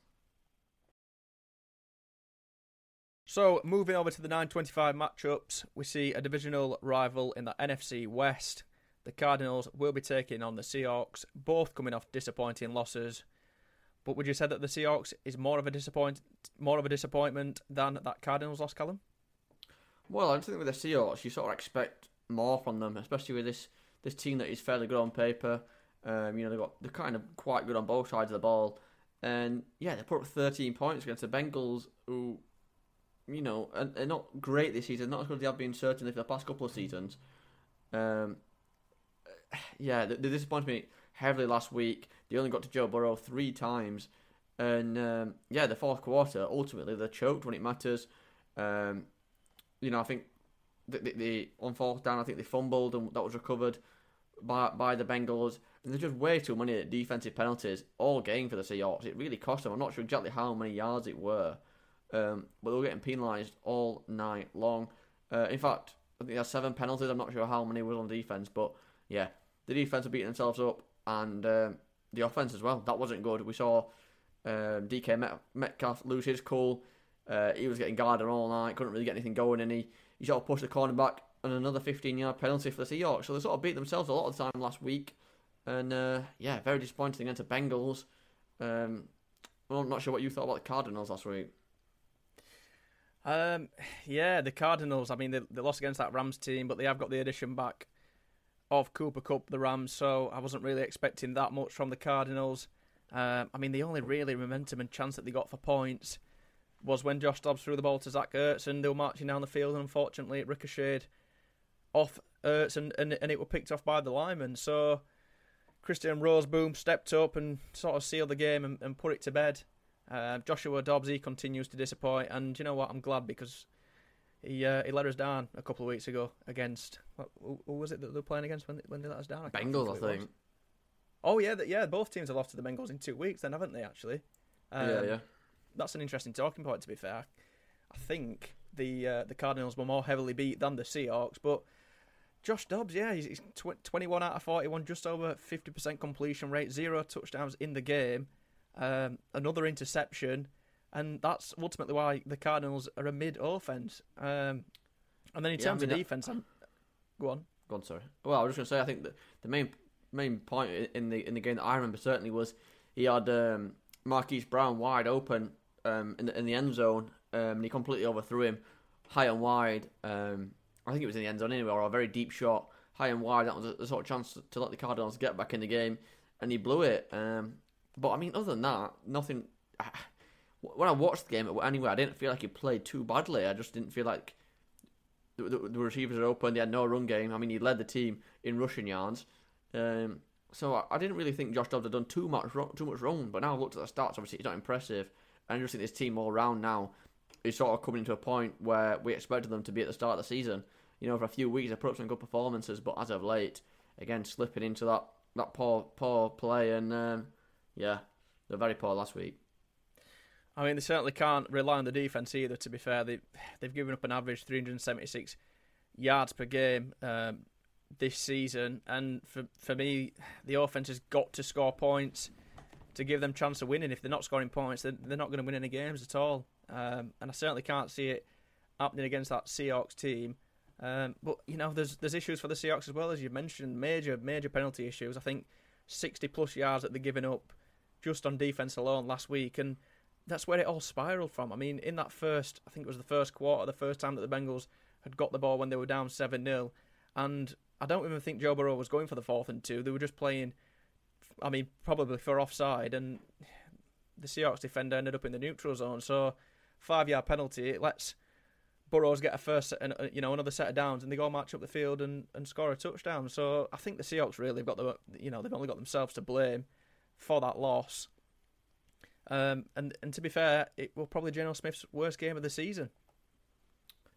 So, moving over to the 925 matchups, we see a divisional rival in the NFC West. The Cardinals will be taking on the Seahawks, both coming off disappointing losses. But would you say that the Seahawks is more of a disappoint more of a disappointment than that Cardinals loss, Callum? Well, I think with the Seahawks, you sort of expect more from them, especially with this this team that is fairly good on paper. Um, you know, they got they're kind of quite good on both sides of the ball, and yeah, they put up 13 points against the Bengals, who, you know, are not great this season, not as good as they have been certainly for the past couple of seasons. Um, yeah, they, they disappointed me heavily last week. They only got to Joe Burrow three times. And um, yeah, the fourth quarter, ultimately, they choked when it matters. Um, you know, I think the, the, on fourth down, I think they fumbled and that was recovered by by the Bengals. And there's just way too many defensive penalties all game for the Seahawks. It really cost them. I'm not sure exactly how many yards it were, um, but they were getting penalised all night long. Uh, in fact, I think they had seven penalties. I'm not sure how many was on defense, but yeah, the defense were beating themselves up and um, the offense as well. That wasn't good. We saw um, DK Met- Metcalf lose his cool. Uh, he was getting guarded all night, couldn't really get anything going, and he, he sort of pushed the cornerback and another 15 yard penalty for the Seahawks. So they sort of beat themselves a lot of the time last week. And uh, yeah, very disappointing against the Bengals. Um, well, I'm not sure what you thought about the Cardinals last week. Um, yeah, the Cardinals. I mean, they, they lost against that Rams team, but they have got the addition back of Cooper Kupp, the Rams, so I wasn't really expecting that much from the Cardinals. Um, I mean, the only really momentum and chance that they got for points was when Josh Dobbs threw the ball to Zach Ertz and they were marching down the field, and unfortunately it ricocheted off Ertz, and, and and it were picked off by the lineman. So Christian Rozeboom stepped up and sort of sealed the game and, and put it to bed. Uh, Joshua Dobbsy continues to disappoint, and you know what? I'm glad because he uh, he let us down a couple of weeks ago against what, who, who was it that they were playing against when when they let us down? I Bengals, I think. Oh yeah, yeah. Both teams have lost to the Bengals in two weeks, then haven't they? Actually. Um, yeah, yeah. That's an interesting talking point. To be fair, I think the uh, the Cardinals were more heavily beat than the Seahawks, but Josh Dobbs, yeah, he's, he's tw- 21 out of 41, just over 50% completion rate, zero touchdowns in the game, um, another interception, and that's ultimately why the Cardinals are a mid offense. Um, and then in yeah, terms I mean, of defense, I'm... go on. Go on, sorry. Well, I was just going to say, I think that the main main point in the in the game that I remember certainly was he had um, Marquise Brown wide open um, in the in the end zone, um, and he completely overthrew him high and wide. Um, I think it was in the end zone anyway, or a very deep shot, high and wide. That was a, a sort of chance to, to, let the Cardinals get back in the game, and he blew it. Um, but I mean, other than that, nothing. When I watched the game anyway, I didn't feel like he played too badly. I just didn't feel like the, the, the receivers are open. They had no run game. I mean, he led the team in rushing yards. Um, so I, I, didn't really think Josh Dobbs had done too much wrong, too much wrong. But now I've looked at the stats. Obviously, it's not impressive. And I just think this team all round now is sort of coming to a point where we expected them to be at the start of the season. You know, for a few weeks they put up some good performances, but as of late, again slipping into that that poor poor play, and um, yeah, they're very poor last week. I mean, they certainly can't rely on the defense either. To be fair, they they've given up an average 376 yards per game um, this season, and for for me, the offense has got to score points to give them chance of winning. If they're not scoring points, they're, they're not going to win any games at all. Um, and I certainly can't see it happening against that Seahawks team. Um, but you know, there's there's issues for the Seahawks as well as you mentioned, major major penalty issues. I think 60 plus yards that they're giving up just on defense alone last week, and that's where it all spiraled from. I mean, in that first, I think it was the first quarter, the first time that the Bengals had got the ball when they were down seven 0 and I don't even think Joe Burrow was going for the fourth and two. They were just playing, I mean, probably for offside, and the Seahawks defender ended up in the neutral zone. So five yard penalty, it lets Burrows get a first, and you know, another set of downs, and they go march up the field and, and score a touchdown. So I think the Seahawks really have got the, you know, they've only got themselves to blame for that loss. Um, and and to be fair, it will probably Geno Smith's worst game of the season.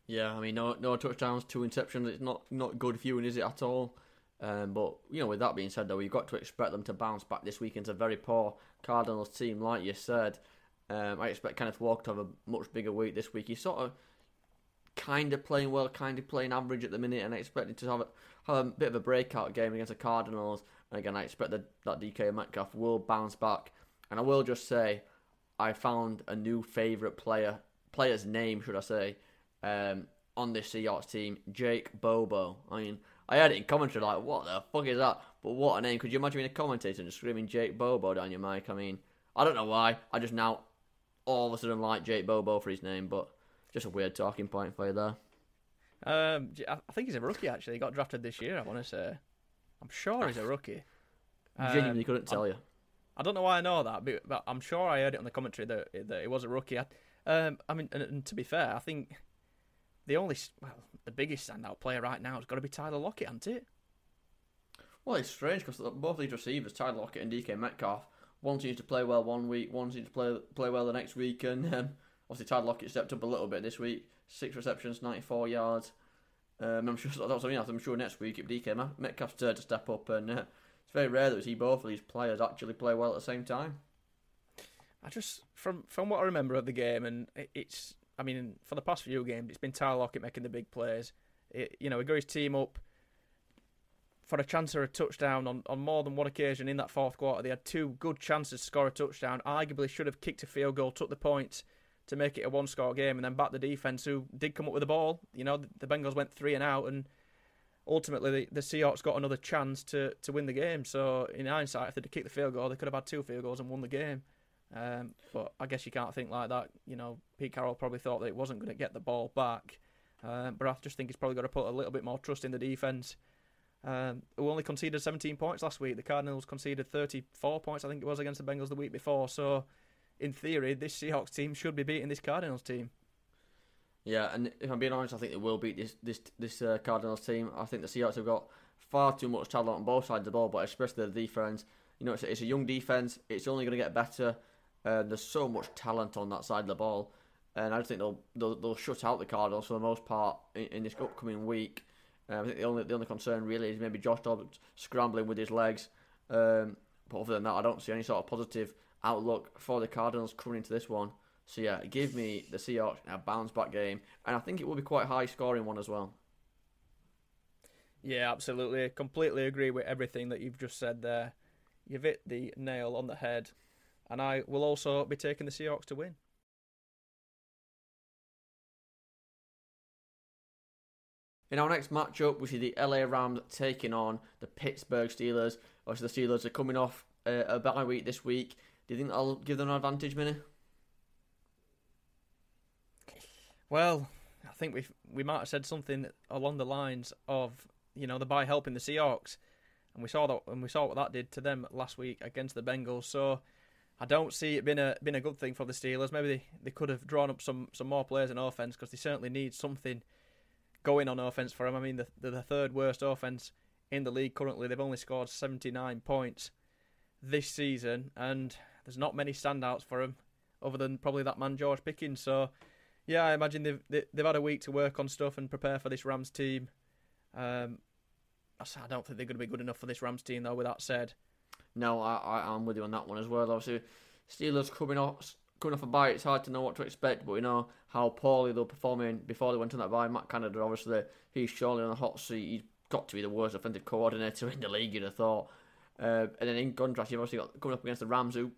Yeah, I mean, no no touchdowns, two interceptions. It's not not good viewing, is it at all? Um, but you know, with that being said, though, you've got to expect them to bounce back this week. into a very poor Cardinals team, like you said. Um, I expect Kenneth Walker to have a much bigger week this week. He's sort of kind of playing well, kind of playing average at the minute, and I expect him to have a, have a bit of a breakout game against the Cardinals. And again, I expect that, that DK Metcalf will bounce back. And I will just say, I found a new favourite player, player's name, should I say, um, on this Seahawks team, Jake Bobo. I mean, I heard it in commentary, like, what the fuck is that? But what a name. Could you imagine being a commentator and screaming Jake Bobo down your mic? I mean, I don't know why. I just now all of a sudden like Jake Bobo for his name, but just a weird talking point for you there. Um, I think he's a rookie actually. He got drafted this year. I want to say. I'm sure he's a rookie. Genuinely um, couldn't tell I, you. I don't know why I know that, but, but I'm sure I heard it on the commentary that that he was a rookie. Um, I mean, and, and, to be fair, I think the only well, the biggest standout player right now has got to be Tyler Lockett, hasn't it? Well, it's strange because both these receivers, Tyler Lockett and DK Metcalf, one seems to play well one week, one seems to play play well the next week, and um, obviously Tyler Lockett stepped up a little bit this week, six receptions, ninety four yards. Um, I'm sure that's <laughs> I mean. I'm sure next week if DK Metcalf's turn to step up, and uh, it's very rare that we see both of these players actually play well at the same time. I just from from what I remember of the game, and it's I mean for the past few games, it's been Tyler Lockett making the big plays. It, you know, he got his team up for a chance or a touchdown on, on more than one occasion in that fourth quarter. They had two good chances to score a touchdown. Arguably should have kicked a field goal, took the points to make it a one score game, and then back the defense who did come up with the ball. You know, the Bengals went three and out, and ultimately the, the Seahawks got another chance to, to win the game. So in hindsight, if they'd kicked the field goal, they could have had two field goals and won the game. Um, but I guess you can't think like that. You know, Pete Carroll probably thought that it wasn't going to get the ball back. Um, but I just think he's probably got to put a little bit more trust in the defense um, who only conceded 17 points last week. The Cardinals conceded 34 points, I think it was, against the Bengals the week before. So, in theory, this Seahawks team should be beating this Cardinals team. Yeah, and if I'm being honest, I think they will beat this this this uh, Cardinals team. I think the Seahawks have got far too much talent on both sides of the ball, but especially the defense. You know, it's a, it's a young defense. It's only going to get better. Uh, there's so much talent on that side of the ball, and I just think they'll they'll, they'll shut out the Cardinals for the most part in, in this upcoming week. Um, I think the only the only concern really is maybe Josh Dobbs scrambling with his legs. Um, but other than that, I don't see any sort of positive outlook for the Cardinals coming into this one. So yeah, give me the Seahawks a bounce back game, and I think it will be quite high scoring one as well. Yeah, absolutely. Completely agree with everything that you've just said there. You've hit the nail on the head, and I will also be taking the Seahawks to win. In our next matchup, we see the LA Rams taking on the Pittsburgh Steelers. Obviously, the Steelers are coming off uh, a bye week this week. Do you think that'll give them an advantage, Mini? Well, I think we we might have said something along the lines of you know the bye helping the Seahawks, and we saw that and we saw what that did to them last week against the Bengals. So I don't see it being a been a good thing for the Steelers. Maybe they, they could have drawn up some some more players in offense because they certainly need something going on offense for them. I mean, they're the third worst offense in the league currently. They've only scored 79 points this season, and there's not many standouts for him other than probably that man George Pickens. So yeah, I imagine they've they've had a week to work on stuff and prepare for this Rams team. Um, I don't think they're going to be good enough for this Rams team, though. With that said, no, I, I am with you on that one as well. Obviously, Steelers coming off coming off a bye, it's hard to know what to expect. But you know how poorly they're performing before they went on that bye. Matt Canada, obviously, he's surely on the hot seat. He's got to be the worst offensive coordinator <laughs> in the league. You'd have thought. Uh, and then in contrast, you've obviously got coming up against the Rams, who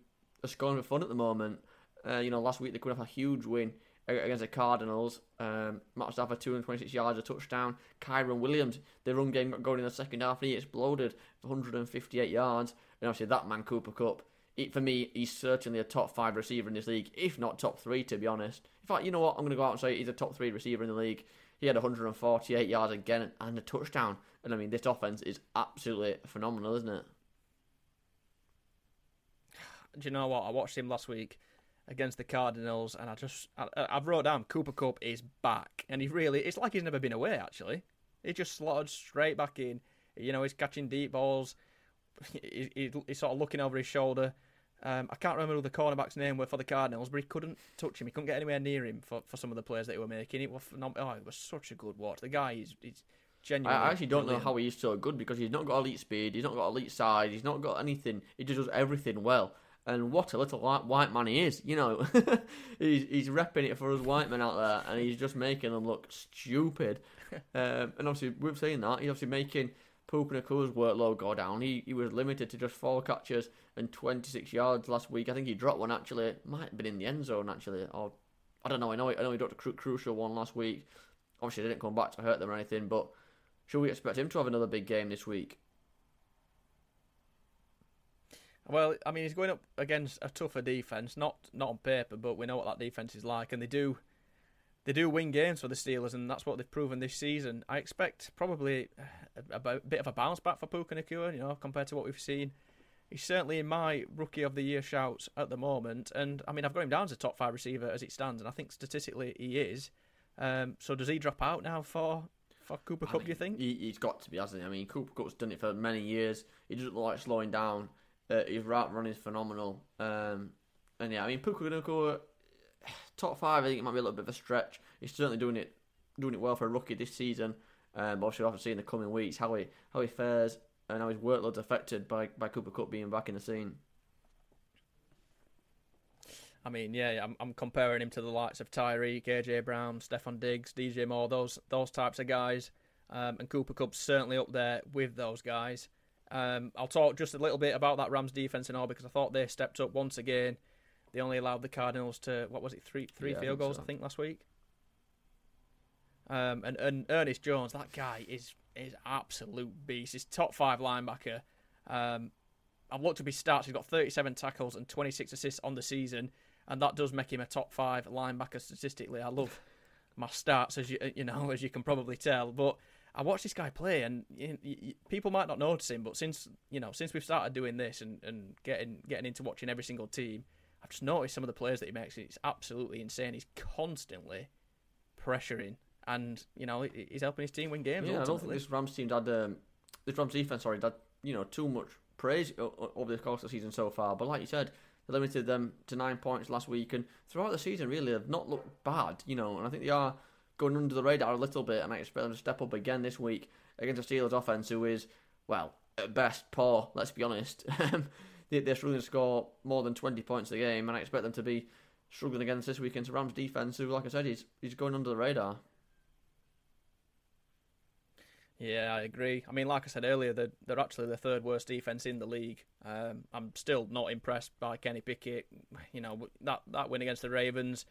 are scoring for fun at the moment. Uh, you know, last week they could have a huge win against the Cardinals. Um, Matt Stafford, 226 yards, a touchdown. Kyren Williams, the run game got going in the second half, and he exploded for 158 yards. And obviously, that man, Cooper Kupp, it, for me, he's certainly a top five receiver in this league, if not top three, to be honest. In fact, you know what? I'm going to go out and say he's a top three receiver in the league. He had 148 yards again and a touchdown. And I mean, this offense is absolutely phenomenal, isn't it? Do you know what? I watched him last week against the Cardinals, and I just I, have wrote down Cooper Kupp is back, and he really it's like he's never been away. Actually, he just slotted straight back in. You know, he's catching deep balls. He, he, he's sort of looking over his shoulder. Um, I can't remember who the cornerback's name were for the Cardinals, but he couldn't touch him. He couldn't get anywhere near him for, for some of the players that he were making. It was oh, it was such a good watch. The guy is he's genuinely. I actually don't brilliant. know how he's so good because he's not got elite speed, he's not got elite size, he's not got anything. He just does everything well. And what a little white man he is, you know. <laughs> he's he's repping it for us white men out there, and he's just making them look stupid. <laughs> um, and obviously, we've seen that. He's obviously making Puka Nacua's workload go down. He he was limited to just four catches and 26 yards last week. I think he dropped one actually. Might have been in the end zone actually, or I don't know. I know I know he dropped a cru- crucial one last week. Obviously, didn't come back to hurt them or anything. But should we expect him to have another big game this week? Well, I mean, he's going up against a tougher defense, not not on paper, but we know what that defense is like, and they do they do win games for the Steelers, and that's what they've proven this season. I expect probably a, a bit of a bounce back for Puka Nacua, you know, compared to what we've seen. He's certainly in my rookie of the year shouts at the moment, and I mean, I've got him down as a top five receiver as it stands, and I think statistically he is. Um, so does he drop out now for for Cooper Kupp? do you think he, has got to be, hasn't he? I mean, Cooper Kupp's done it for many years. He doesn't look like slowing down. Uh, his route run is phenomenal. Um, and yeah, I mean, Puka Nacua, top five, I think it might be a little bit of a stretch. He's certainly doing it doing it well for a rookie this season. Um, but we'll have to see in the coming weeks how he how he fares and how his workload's affected by, by Cooper Kupp being back in the scene. I mean, yeah, I'm, I'm comparing him to the likes of Tyreek, AJ Brown, Stefon Diggs, DJ Moore, those those types of guys. Um, and Cooper Kupp's certainly up there with those guys. Um, I'll talk just a little bit about that Rams defense and all because I thought they stepped up once again. They only allowed the Cardinals to what was it three three yeah, field I goals so. I think last week. Um, and and Ernest Jones, that guy is is absolute beast. He's top five linebacker. Um, I've looked at his stats. He's got 37 tackles and 26 assists on the season, and that does make him a top five linebacker statistically. I love my stats, as you you know, <laughs> as you can probably tell. But I watched this guy play, and you, you, people might not notice him, but since you know, since we've started doing this and, and getting getting into watching every single team, I've just noticed some of the plays that he makes. It's absolutely insane. He's constantly pressuring, and you know he's helping his team win games. Yeah, ultimately. I don't think this Rams team had um, this Rams defense. Sorry, had you know too much praise over the course of the season so far. But like you said, they limited them to nine points last week, and throughout the season, really, have not looked bad. You know, and I think they are going under the radar a little bit, and I expect them to step up again this week against a Steelers offense who is, well, at best poor. Let's be honest. <laughs> They're struggling to score more than twenty points a game, and I expect them to be struggling against this weekend's Rams defense, who, like I said, is is going under the radar. Yeah, I agree. I mean, like I said earlier, they're, they're actually the third worst defense in the league. Um, I'm still not impressed by Kenny Pickett. You know that that win against the Ravens,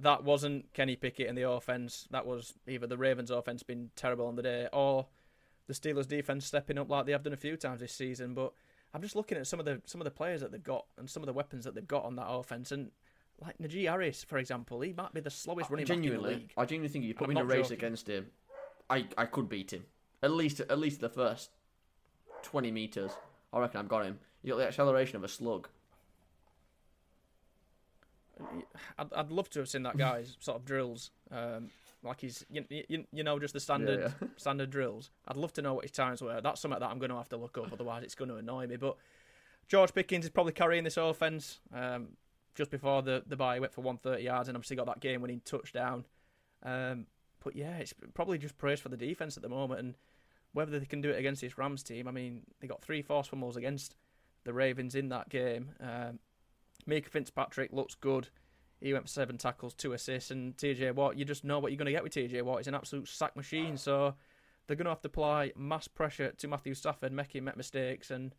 that wasn't Kenny Pickett and the offense. That was either the Ravens' offense being terrible on the day, or the Steelers' defense stepping up like they have done a few times this season. But I'm just looking at some of the some of the players that they've got and some of the weapons that they've got on that offense, and like Najee Harris, for example, he might be the slowest running back in the league. I genuinely think if you put me in a race joking. against him, I, I could beat him. At least at least the first twenty meters. I reckon I've got him. You got the acceleration of a slug. I'd, I'd love to have seen that guy's sort of drills, um, like he's you, you, you know just the standard yeah, yeah. <laughs> standard drills. I'd love to know what his times were. That's something that I'm going to have to look up, otherwise it's going to annoy me. But George Pickens is probably carrying this offense. Um, just before the the bye, he went for 130 yards and obviously got that game winning touchdown. Um, but yeah, it's probably just praise for the defense at the moment and whether they can do it against this Rams team. I mean, they got three forced fumbles against the Ravens in that game. Um, Minkah Fitzpatrick looks good. He went for seven tackles, two assists, and TJ Watt. You just know what you're going to get with TJ Watt. He's an absolute sack machine. So they're going to have to apply mass pressure to Matthew Stafford, make him make mistakes, and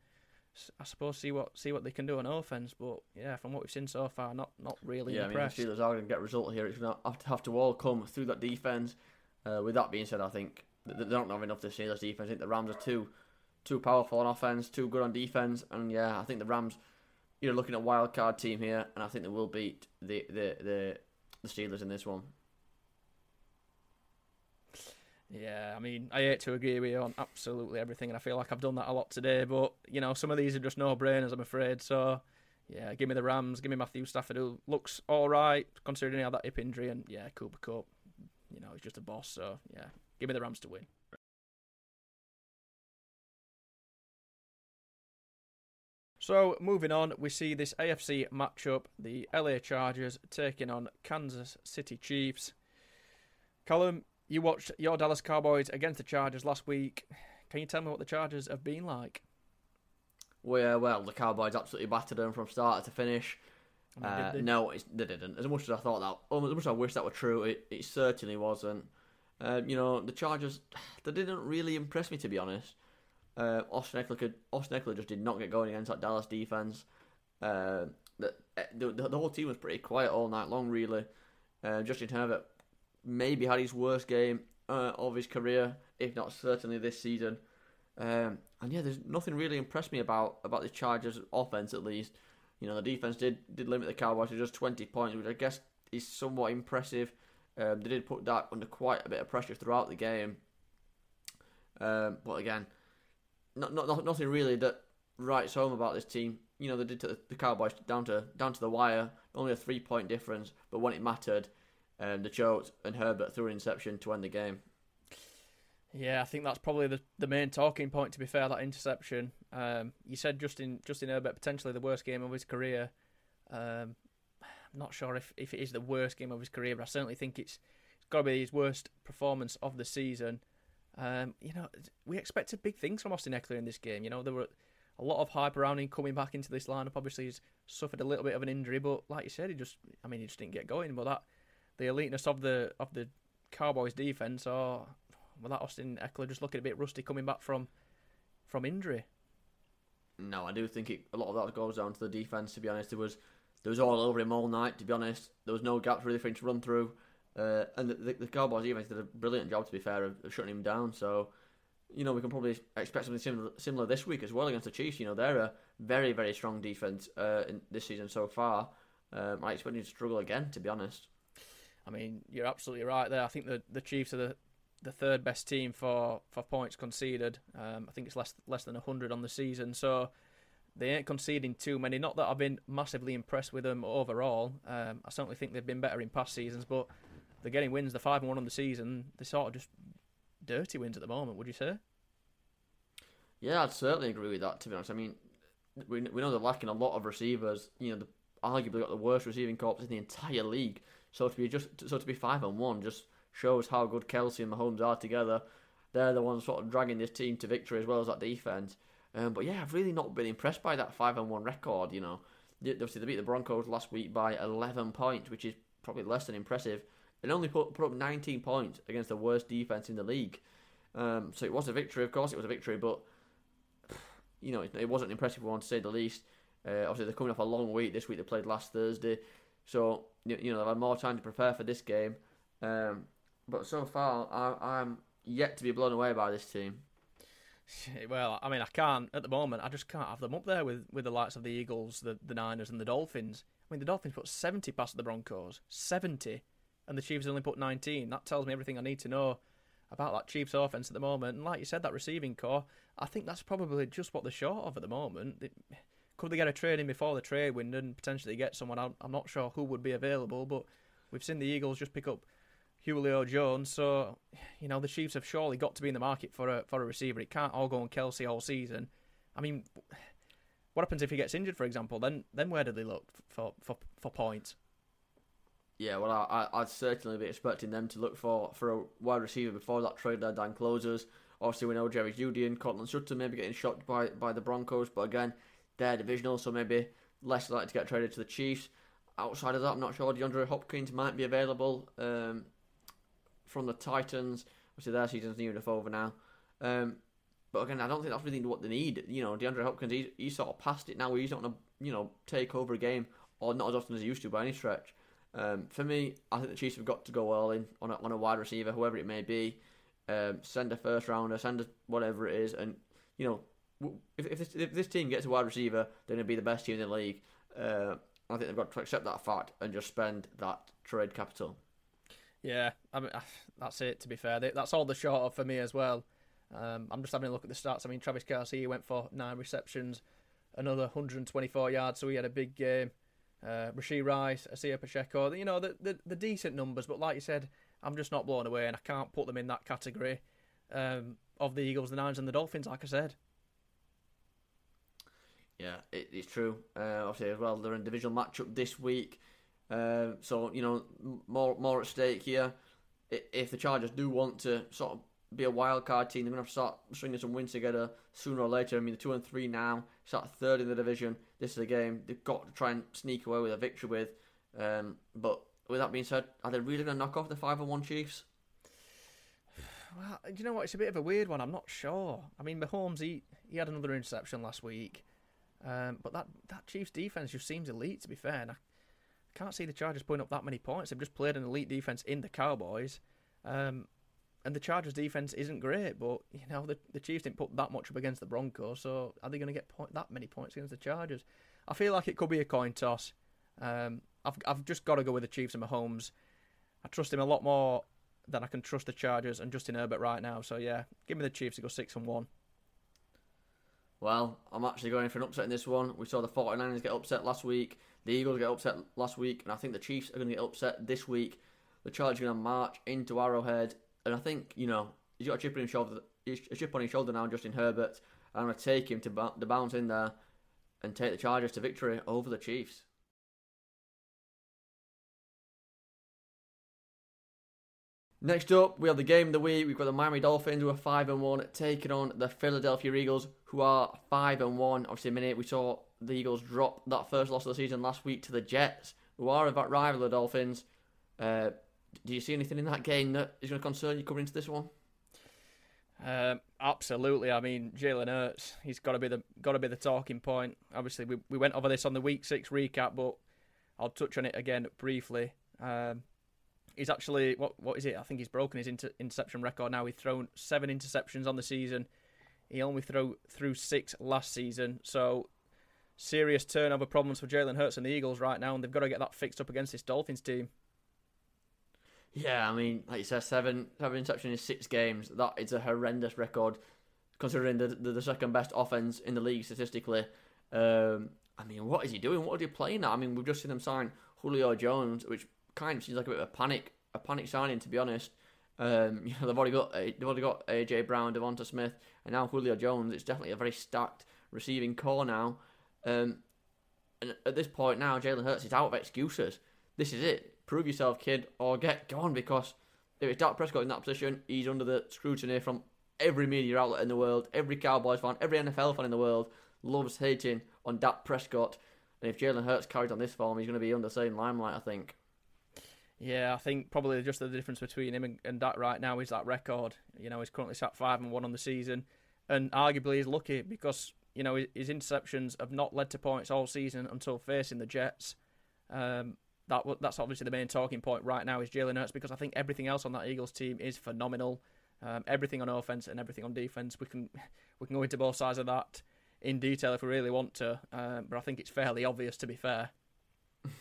I suppose see what see what they can do on offense. But yeah, from what we've seen so far, not not really yeah, impressed. I mean, the Steelers are going to get a result here. It's going to have to, have to all come through that defense. Uh, with that being said, I think they don't have enough to see Steelers defense. I think the Rams are too too powerful on offense, too good on defense, and yeah, I think the Rams. You're looking at wild card team here, and I think they will beat the the the, the Steelers in this one. Yeah, I mean, I hate to agree with you on absolutely everything, and I feel like I've done that a lot today. But you know, some of these are just no brainers, I'm afraid. So, yeah, give me the Rams, give me Matthew Stafford, who looks all right considering he had that hip injury, and yeah, Cooper Kupp, you know, he's just a boss. So, yeah, give me the Rams to win. So, moving on, we see this AFC matchup the LA Chargers taking on Kansas City Chiefs. Callum, you watched your Dallas Cowboys against the Chargers last week. Can you tell me what the Chargers have been like? Well, well, the Cowboys absolutely battered them from start to finish. Uh, they? No, they didn't. As much as I thought that, as much as I wish that were true, it, it certainly wasn't. Um, you know, the Chargers, <sighs> they didn't really impress me to be honest. Uh, Austin Ekeler, could, Austin Ekeler just did not get going against that Dallas defense. Uh, the, the, the whole team was pretty quiet all night long, really. Uh, Justin Herbert maybe had his worst game uh, of his career, if not certainly this season. Um, and yeah, there's nothing really impressed me about about the Chargers' offense at least. You know, the defense did did limit the Cowboys to just 20 points, which I guess is somewhat impressive. Um, they did put Dak under quite a bit of pressure throughout the game. Um, but again, not, not nothing really that writes home about this team. You know, they did the, the Cowboys down to down to the wire, only a three point difference. But when it mattered, um, the choked and Herbert threw an interception to end the game. Yeah, I think that's probably the, the main talking point. To be fair, that interception. Um, you said Justin Justin Herbert potentially the worst game of his career. Um, I'm not sure if, if it is the worst game of his career, but I certainly think it's it's got to be his worst performance of the season. Um, you know, we expected big things from Austin Ekeler in this game. You know, there were a lot of hype around him coming back into this lineup. Obviously, he's suffered a little bit of an injury, but like you said, he just, I mean, he just didn't get going. But that the eliteness of the of the Cowboys defense, or well, that Austin Ekeler just looking a bit rusty coming back from from injury. No, I do think it, a lot of that goes down to the defense. To be honest, it was there was all over him all night. To be honest, there was no gaps really for him to run through, uh, and the, the, Cowboys defense did a brilliant job. To be fair, of, shutting him down. So, you know, we can probably expect something similar, similar this week as well against the Chiefs. You know, they're a very very strong defense uh, in this season so far. Um, I expect them to struggle again. To be honest. I mean, you're absolutely right there. I think the the Chiefs are the the third best team for, for points conceded. Um, I think it's less less than hundred on the season, so they ain't conceding too many. Not that I've been massively impressed with them overall. Um, I certainly think they've been better in past seasons, but they're getting wins. The five and one on the season. They're sort of just dirty wins at the moment. Would you say? Yeah, I'd certainly agree with that. To be honest, I mean, we we know they're lacking a lot of receivers. You know, arguably got the worst receiving corps in the entire league. So to be just so to be five and one just shows how good Kelce and Mahomes are together. They're the ones sort of dragging this team to victory as well as that defense. Um, but yeah, I've really not been impressed by that five and one record. You know, obviously they beat the Broncos last week by eleven points, which is probably less than impressive, and only put put up nineteen points against the worst defense in the league. Um, so it was a victory, of course, it was a victory, but <sighs> you know, it, it wasn't an impressive one to say the least. Uh, obviously, they're coming off a long week this week. They played last Thursday, so you, you know they've had more time to prepare for this game. Um, but so far, I, I'm yet to be blown away by this team. Well, I mean, I can't at the moment. I just can't have them up there with, with the likes of the Eagles, the, the Niners, and the Dolphins. I mean, the Dolphins put 70 past the Broncos, 70, and the Chiefs only put 19. That tells me everything I need to know about that Chiefs offense at the moment. And like you said, that receiving corps, I think that's probably just what they're short of at the moment. could they get a trade in before the trade window and potentially get someone out? I'm not sure who would be available, but we've seen the Eagles just pick up Julio Jones. So, you know, the Chiefs have surely got to be in the market for a for a receiver. It can't all go on Kelce all season. I mean, what happens if he gets injured, for example? Then then where do they look for for, for points? Yeah, well, I, I'd certainly be expecting them to look for, for a wide receiver before that trade deadline closes. Obviously, we know Jerry Jeudy and Courtland Sutton maybe getting shot by, by the Broncos, but again, they're divisional, so maybe less likely to get traded to the Chiefs. Outside of that, I'm not sure. DeAndre Hopkins might be available um, from the Titans. Obviously, their season's near enough over now. Um, but again, I don't think that's really what they need. You know, DeAndre Hopkins, he's, he's sort of past it now. He's not going to, you know, take over a game, or not as often as he used to by any stretch. Um, for me, I think the Chiefs have got to go all in on a, on a wide receiver, whoever it may be. Um, send a first rounder, send a whatever it is, and you know, if, if, this, if this team gets a wide receiver, they're going to be the best team in the league. Uh, I think they've got to accept that fact and just spend that trade capital. Yeah, I mean <sighs> that's it. To be fair, that's all the short of for me as well. Um, I'm just having a look at the stats. I mean, Travis Kelce went for nine receptions, another 124 yards, so he had a big game uh, Rashee Rice, Isaiah Pacheco. You know, the, the, the decent numbers, but like you said, I'm just not blown away, and I can't put them in that category um, of the Eagles, the Niners, and the Dolphins. Like I said. Yeah, it, it's true. Uh, obviously, as well, they're in divisional matchup this week, uh, so you know more more at stake here. If the Chargers do want to sort of be a wild card team. They're going to have to start stringing some wins together sooner or later. I mean, the two and three now, start third in the division. This is a game they've got to try and sneak away with a victory with. Um, but with that being said, are they really going to knock off the five and one Chiefs? <sighs> Well, you know what? It's a bit of a weird one. I'm not sure. I mean, Mahomes he he had another interception last week, um, but that that Chiefs defense just seems elite. To be fair, and I can't see the Chargers putting up that many points. They've just played an elite defense in the Cowboys. Um, and the Chargers' defense isn't great, but you know the the Chiefs didn't put that much up against the Broncos, so are they going to get point, that many points against the Chargers? I feel like it could be a coin toss. Um, I've I've just got to go with the Chiefs and Mahomes. I trust him a lot more than I can trust the Chargers and Justin Herbert right now. So yeah, give me the Chiefs to go six and one. Well, I'm actually going for an upset in this one. We saw the 49ers get upset last week, the Eagles get upset last week, and I think the Chiefs are going to get upset this week. The Chargers are going to march into Arrowhead and I think, you know, he's got a chip on his shoulder, a chip on his shoulder now, Justin Herbert. I'm going to take him to, to bounce in there and take the Chargers to victory over the Chiefs. Next up, we have the game of the week. We've got the Miami Dolphins, who are five and one, taking on the Philadelphia Eagles, who are five and one. Obviously, a minute we saw the Eagles drop that first loss of the season last week to the Jets, who are a rival of the Dolphins. Uh, do you see anything in that game that is going to concern you coming into this one? Um, absolutely. I mean, Jalen Hurts, he's got to be the got to be the talking point. Obviously, we we went over this on the Week Six recap, but I'll touch on it again briefly. Um, he's actually what what is it? I think he's broken his inter- interception record now. He's thrown seven interceptions on the season. He only threw through six last season, so serious turnover problems for Jalen Hurts and the Eagles right now, and they've got to get that fixed up against this Dolphins team. Yeah, I mean, like you said, seven seven interceptions in six games. That is a horrendous record, considering the the, the second best offense in the league statistically. Um, I mean, what is he doing? What are they playing at? I mean, we've just seen them sign Julio Jones, which kind of seems like a bit of a panic a panic signing to be honest. Um, <laughs> you know they've already got they've already got AJ Brown, Devonta Smith, and now Julio Jones. It's definitely a very stacked receiving corps now. Um, and at this point now, Jalen Hurts is out of excuses. This is it. Prove yourself, kid, or get gone because if it's Dak Prescott in that position, he's under the scrutiny from every media outlet in the world, every Cowboys fan, every NFL fan in the world loves hating on Dak Prescott. And if Jalen Hurts carries on this form, he's going to be under the same limelight, I think. Yeah, I think probably just the difference between him and, Dak right now is that record. You know, he's currently sat five and one on the season, and arguably he's lucky because you know his interceptions have not led to points all season until facing the Jets. Um, that that's obviously the main talking point right now is Jalen Hurts because I think everything else on that Eagles team is phenomenal. Um, everything on offense and everything on defense. We can <laughs> we can go into both sides of that in detail if we really want to, um, but I think it's fairly obvious to be fair. <laughs>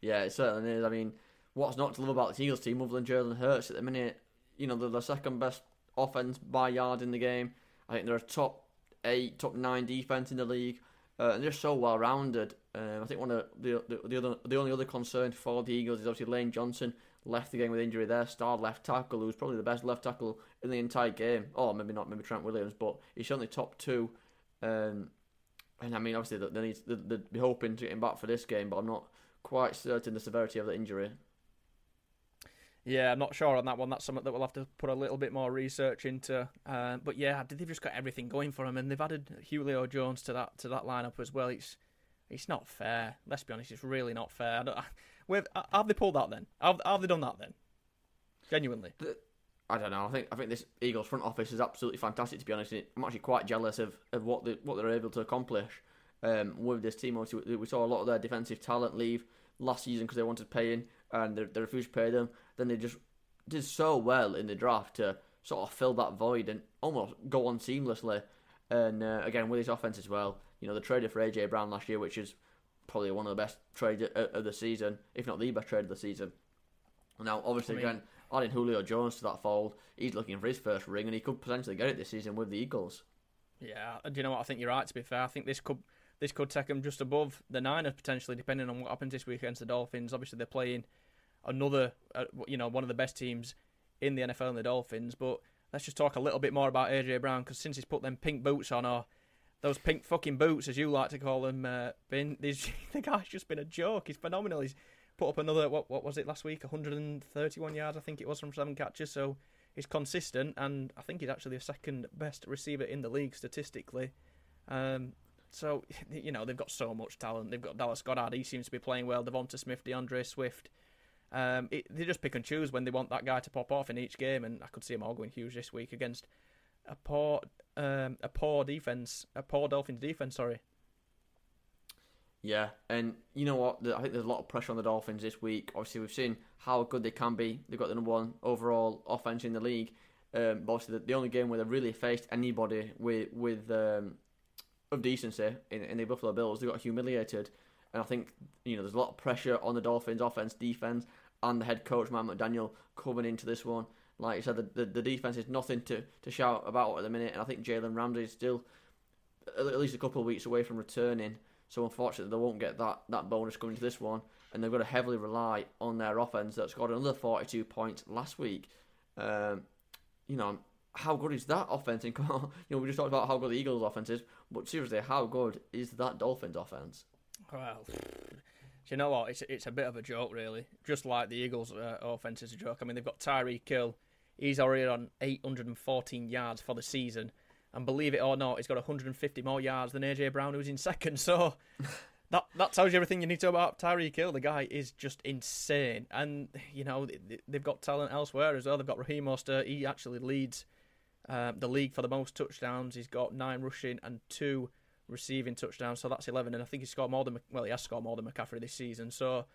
yeah, it certainly is. I mean, what's not to love about the Eagles team other than Jalen Hurts at the minute? You know, they're the second best offense by yard in the game. I think they're a top eight, top nine defense in the league, uh, and they're so well rounded. Um, I think one of the, the the other the only other concern for the Eagles is obviously Lane Johnson left the game with injury there. Star left tackle, who's probably the best left tackle in the entire game. Or maybe not, maybe Trent Williams, but he's certainly top two. Um, and I mean, obviously, they need they'd be hoping to get him back for this game, but I'm not quite certain the severity of the injury. Yeah, I'm not sure on that one. That's something that we'll have to put a little bit more research into. Uh, but yeah, they've just got everything going for them, and they've added Julio Jones to that to that lineup as well. It's it's not fair. Let's be honest, it's really not fair. I <laughs> have they pulled that then? Have, have they done that then? Genuinely. The, I don't know. I think I think this Eagles front office is absolutely fantastic. To be honest, I'm actually quite jealous of, of what they what they're able to accomplish um, with this team. Obviously, we saw a lot of their defensive talent leave last season because they wanted paying and they, they refused to pay them. Then they just did so well in the draft to sort of fill that void and almost go on seamlessly. And uh, again with his offense as well, you know, the traded for AJ Brown last year, which is probably one of the best trades of the season, if not the best trade of the season. Now, obviously, I mean, again, adding Julio Jones to that fold, he's looking for his first ring, and he could potentially get it this season with the Eagles. Yeah, do you know what? I think you're right. To be fair, I think this could this could take them just above the Niners potentially, depending on what happens this week against the Dolphins. Obviously, they're playing another, uh, you know, one of the best teams in the NFL and the Dolphins. But let's just talk a little bit more about AJ Brown because since he's put them pink boots on, or those pink fucking boots, as you like to call them, uh, been <laughs> the guy's just been a joke. He's phenomenal. He's put up another what what was it last week? 131 yards, I think it was from seven catches. So he's consistent, and I think he's actually the second best receiver in the league statistically. Um, so <laughs> you know they've got so much talent. They've got Dallas Goedert. He seems to be playing well. Devonta Smith, D'Andre Swift. Um, it, they just pick and choose when they want that guy to pop off in each game, and I could see them all going huge this week against a poor, um, a poor defense, a poor Dolphins defense. Sorry. Yeah, and you know what? I think there's a lot of pressure on the Dolphins this week. Obviously, we've seen how good they can be. They've got the number one overall offense in the league. Um, but obviously, the, the, only game where they really faced anybody with with um, of decency in, in the Buffalo Bills, they got humiliated. And I think you know there's a lot of pressure on the Dolphins' offense, defense, and the head coach Matt McDaniel coming into this one. Like I said, the, the, the defense is nothing to, to shout about at the minute, and I think Jalen Ramsey is still at least a couple of weeks away from returning. So unfortunately, they won't get that, that bonus coming to this one, and they've got to heavily rely on their offense that scored another 42 points last week. Um, you know, how good is that offense? In, <laughs> you know, we just talked about how good the Eagles' offense is, but seriously, how good is that Dolphins' offense? Well, <sighs> do you know what? It's it's a bit of a joke, really. Just like the Eagles' uh, offense is a joke. I mean, they've got Tyreek Hill. He's already on 814 yards for the season, and believe it or not, he's got 150 more yards than AJ Brown, who's in <laughs> second. So. <laughs> that that tells you everything you need to know about Tyreek Hill. The guy is just insane, and you know they've got talent elsewhere as well. They've got Raheem Mostert. He actually leads uh, the league for the most touchdowns. He's got nine rushing and two receiving touchdowns, so that's 11. And I think he scored more than well, he has scored more than McCaffrey this season. So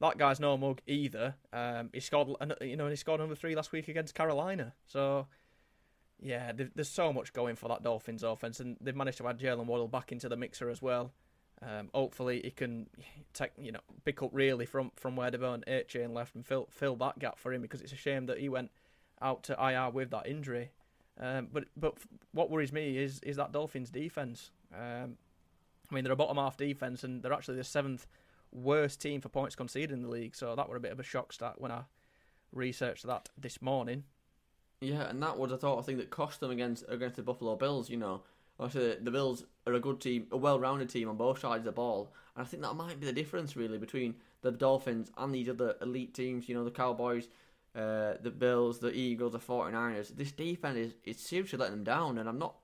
that guy's no mug either. Um, he scored, you know, he scored number three last week against Carolina. So yeah, there's so much going for that Dolphins offense, and they've managed to add Jaylen Waddle back into the mixer as well. Um, hopefully, he can take you know pick up really from from where De'Von Achane left and fill fill that gap for him because it's a shame that he went out to IR with that injury. Um, but but what worries me is is that Dolphins defense. Um, I mean, they're a bottom half defense, and they're actually the seventh worst team for points conceded in the league. So that were a bit of a shock stat when I researched that this morning. Yeah, and that was a thought of thing that cost them against against the Buffalo Bills. You know, obviously the Bills are a good team, a well-rounded team on both sides of the ball, and I think that might be the difference really between the Dolphins and these other elite teams. You know, the Cowboys, uh, the Bills, the Eagles, the 49ers. This defense is, is seriously letting them down, and I'm not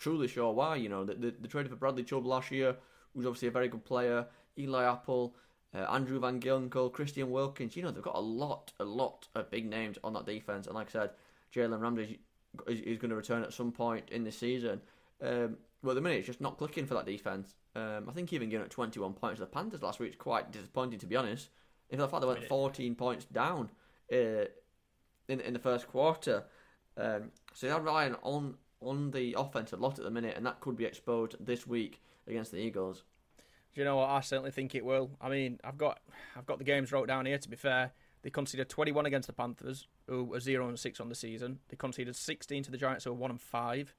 truly sure why. You know, the, the, the trade for Bradley Chubb last year, who's obviously a very good player, Eli Apple, uh, Andrew Van Ginkel, Christian Wilkins. You know, they've got a lot, a lot of big names on that defense. And like I said, Jalen Ramsey is, is, going to return at some point in the season. Um, well, at the minute, it's just not clicking for that defense. Um, I think even giving it 21 points to the Panthers last week is quite disappointing, to be honest. In fact they went 14 points down uh, in in the first quarter, um, so they're relying on on the offense a lot at the minute, and that could be exposed this week against the Eagles. Do you know what? I certainly think it will. I mean, I've got I've got the games wrote down here. To be fair, they conceded 21 against the Panthers, who are zero and six on the season. They conceded 16 to the Giants, who are one and five.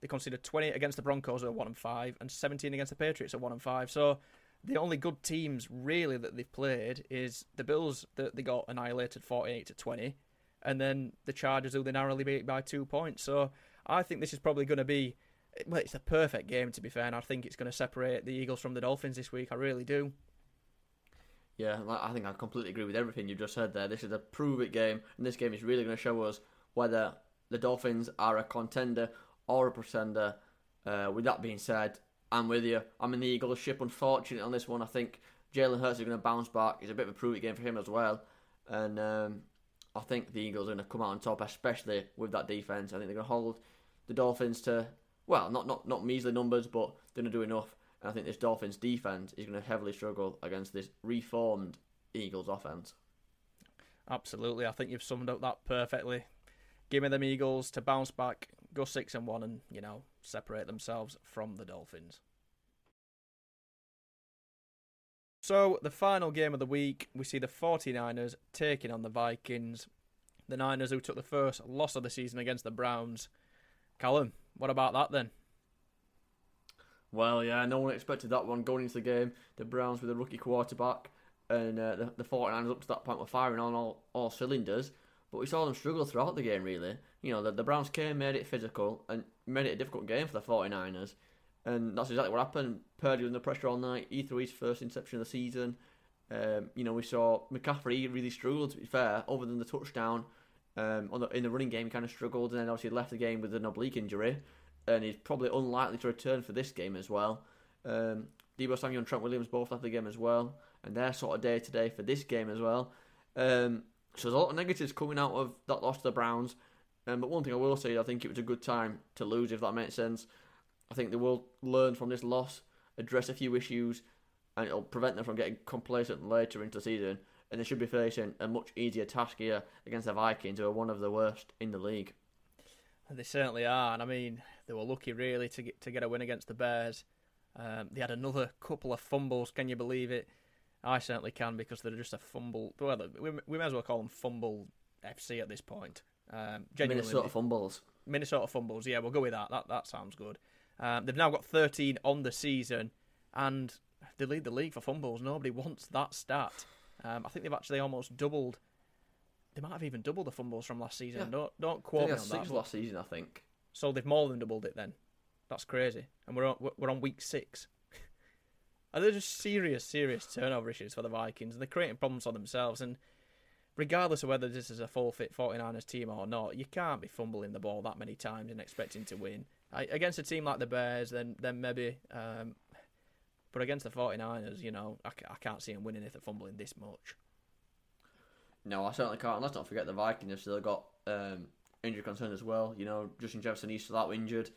They conceded 20 against the Broncos, who are one and five, and 17 against the Patriots, who are one and five. So the only good teams really that they've played is the Bills that they got annihilated 48 to 20, and then the Chargers, who they narrowly beat by two points. So I think this is probably going to be well, it's a perfect game to be fair, and I think it's going to separate the Eagles from the Dolphins this week. I really do. Yeah, I think I completely agree with everything you just said there. This is a prove it game, and this game is really going to show us whether the Dolphins are a contender or a pretender. Uh, with that being said, I'm with you. I'm in the Eagles ship. Unfortunately, on this one, I think Jalen Hurts is going to bounce back. It's a bit of a prove it game for him as well, and um, I think the Eagles are going to come out on top, especially with that defense. I think they're going to hold the Dolphins to well, not not not measly numbers, but they're to do enough. And I think this Dolphins defense is to heavily struggle against this reformed Eagles offense. Absolutely, I think you've summed up that perfectly. Give me them Eagles to bounce back, go six and one, and you know separate themselves from the Dolphins. So, the final game of the week, we see the 49ers taking on the Vikings. The Niners, who took the first loss of the season against the Browns. Callum, what about that then? Well, yeah, no one expected that one going into the game. The Browns with a rookie quarterback, and uh, the, the 49ers up to that point were firing on all, all cylinders. But we saw them struggle throughout the game, really. You know, the, the Browns came, made it physical, and made it a difficult game for the 49ers. And that's exactly what happened. Purdy was under pressure all night. He threw his first interception of the season. Um, you know, we saw McCaffrey really struggled, to be fair, other than the touchdown. Um, the, in the running game, he kind of struggled, and then obviously left the game with an oblique injury, and he's probably unlikely to return for this game as well. Um, Deebo Samuel and Trent Williams both left the game as well, and they're sort of day to day for this game as well. Um, so there's a lot of negatives coming out of that loss to the Browns. Um, but one thing I will say, I think it was a good time to lose, if that makes sense. I think they will learn from this loss, address a few issues, and it'll prevent them from getting complacent later into the season and they should be facing a much easier task here against the Vikings, who are one of the worst in the league. They certainly are, and I mean they were lucky really to get to get a win against the Bears. Um, they had another couple of fumbles. Can you believe it? I certainly can because they're just a fumble. Well, we, we may as well call them fumble FC at this point. Um, Minnesota fumbles. Minnesota fumbles. Yeah, we'll go with that. That that sounds good. Um, they've now got 13 on the season, and they lead the league for fumbles. Nobody wants that stat. Um, I think they've actually almost doubled. They might have even doubled the fumbles from last season. Yeah. Don't don't quote me on six that. last season, I think. So they've more than doubled it then. That's crazy. And we're on, we're on week six. <laughs> and they're just serious, serious turnover issues for the Vikings, and they're creating problems for themselves. And regardless of whether this is a full fit 49ers team or not, you can't be fumbling the ball that many times and expecting to win. I, against a team like the Bears, then then maybe um, but against the 49ers, you know, I, I can't see them winning if they're fumbling this much. No, I certainly can't. Let's not forget the Vikings have still got um, injury concern as well. You know, Justin Jefferson is still out injured.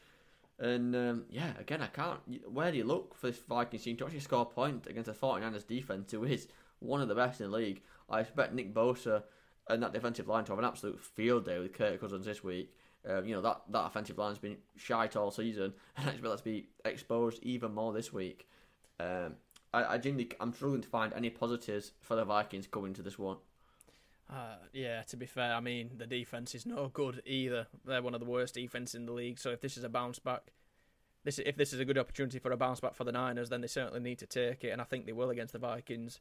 And um, yeah, again, I can't. Where do you look for this Vikings team to actually score a point against the 49ers defense, who is one of the best in the league? I expect Nick Bosa and that defensive line to have an absolute field day with Kirk Cousins this week. Um, you know that that offensive line's been shite all season, <laughs> and I expect that to be exposed even more this week. Um, I, I genuinely, I'm struggling to find any positives for the Vikings coming to this one. Uh, yeah, to be fair, I mean the defense is no good either. They're one of the worst defense in the league. So if this is a bounce back, this if this is a good opportunity for a bounce back for the Niners, then they certainly need to take it, and I think they will against the Vikings.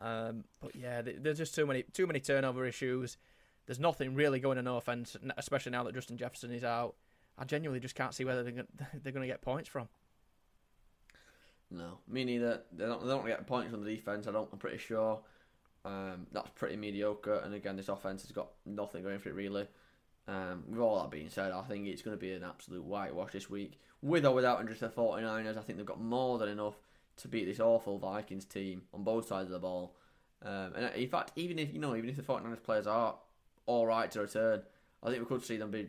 Um, but yeah, there's just too many too many turnover issues. There's nothing really going on offense, especially now that Justin Jefferson is out. I genuinely just can't see going they're going <laughs> to get points from. No, me neither. They don't, they don't get points on the defense. I don't. I'm pretty sure. Um, that's pretty mediocre. And again, this offense has got nothing going for it really. Um, with all that being said, I think it's going to be an absolute whitewash this week. With or without just the 49ers, I think they've got more than enough to beat this awful Vikings team on both sides of the ball. Um, and in fact, even if you know, even if the 49ers players are all right to return, I think we could see them be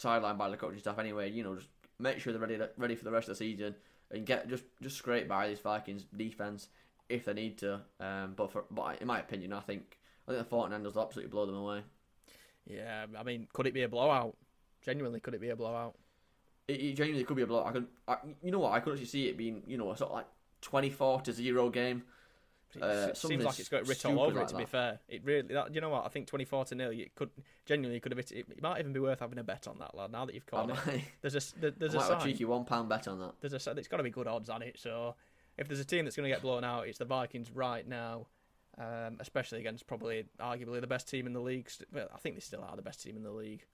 sidelined by the coaching staff anyway. You know, just make sure they're ready ready for the rest of the season and get just just scrape by this Vikings defense if they need to. Um, but for but in my opinion, I think I think the 49ers will absolutely blow them away. Yeah, I mean, could it be a blowout? Genuinely, could it be a blowout? It, it genuinely could be a blowout. I could, I, you know what? I could actually see it being, you know, a sort of like twenty-four to zero game. Uh, it seems like it's got written all over like it. To that. be fair, it really. That, you know what? I think twenty-four to nil. It could genuinely could have. It, it might even be worth having a bet on that, lad. Now that you've caught it, there's a there, there's I a, sign. a cheeky one pound bet on that. There's a. It's got to be good odds on it. So if there's a team that's going to get blown out, it's the Vikings right now. Um, especially against probably arguably the best team in the league. Well, I think they still are the best team in the league.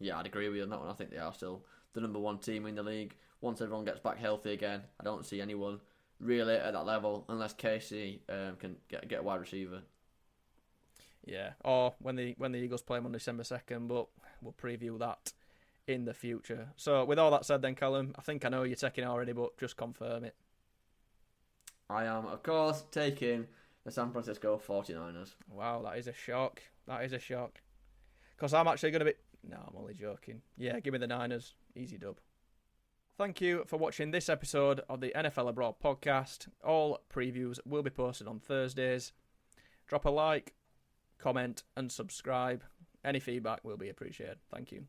Yeah, I'd agree with you on that one. I think they are still the number one team in the league. Once everyone gets back healthy again, I don't see anyone really at that level unless KC um, can get get a wide receiver. Yeah, or when the when the Eagles play them on December second, but we'll preview that in the future. So, with all that said, then Callum, I think I know you're taking already, but just confirm it. I am, of course, taking the San Francisco 49ers. Wow, that is a shock. That is a shock. Because I'm actually going to be. No, I'm only joking. Yeah, give me the Niners. Easy dub. Thank you for watching this episode of the NFL Abroad podcast. All previews will be posted on Thursdays. Drop a like, comment, and subscribe. Any feedback will be appreciated. Thank you.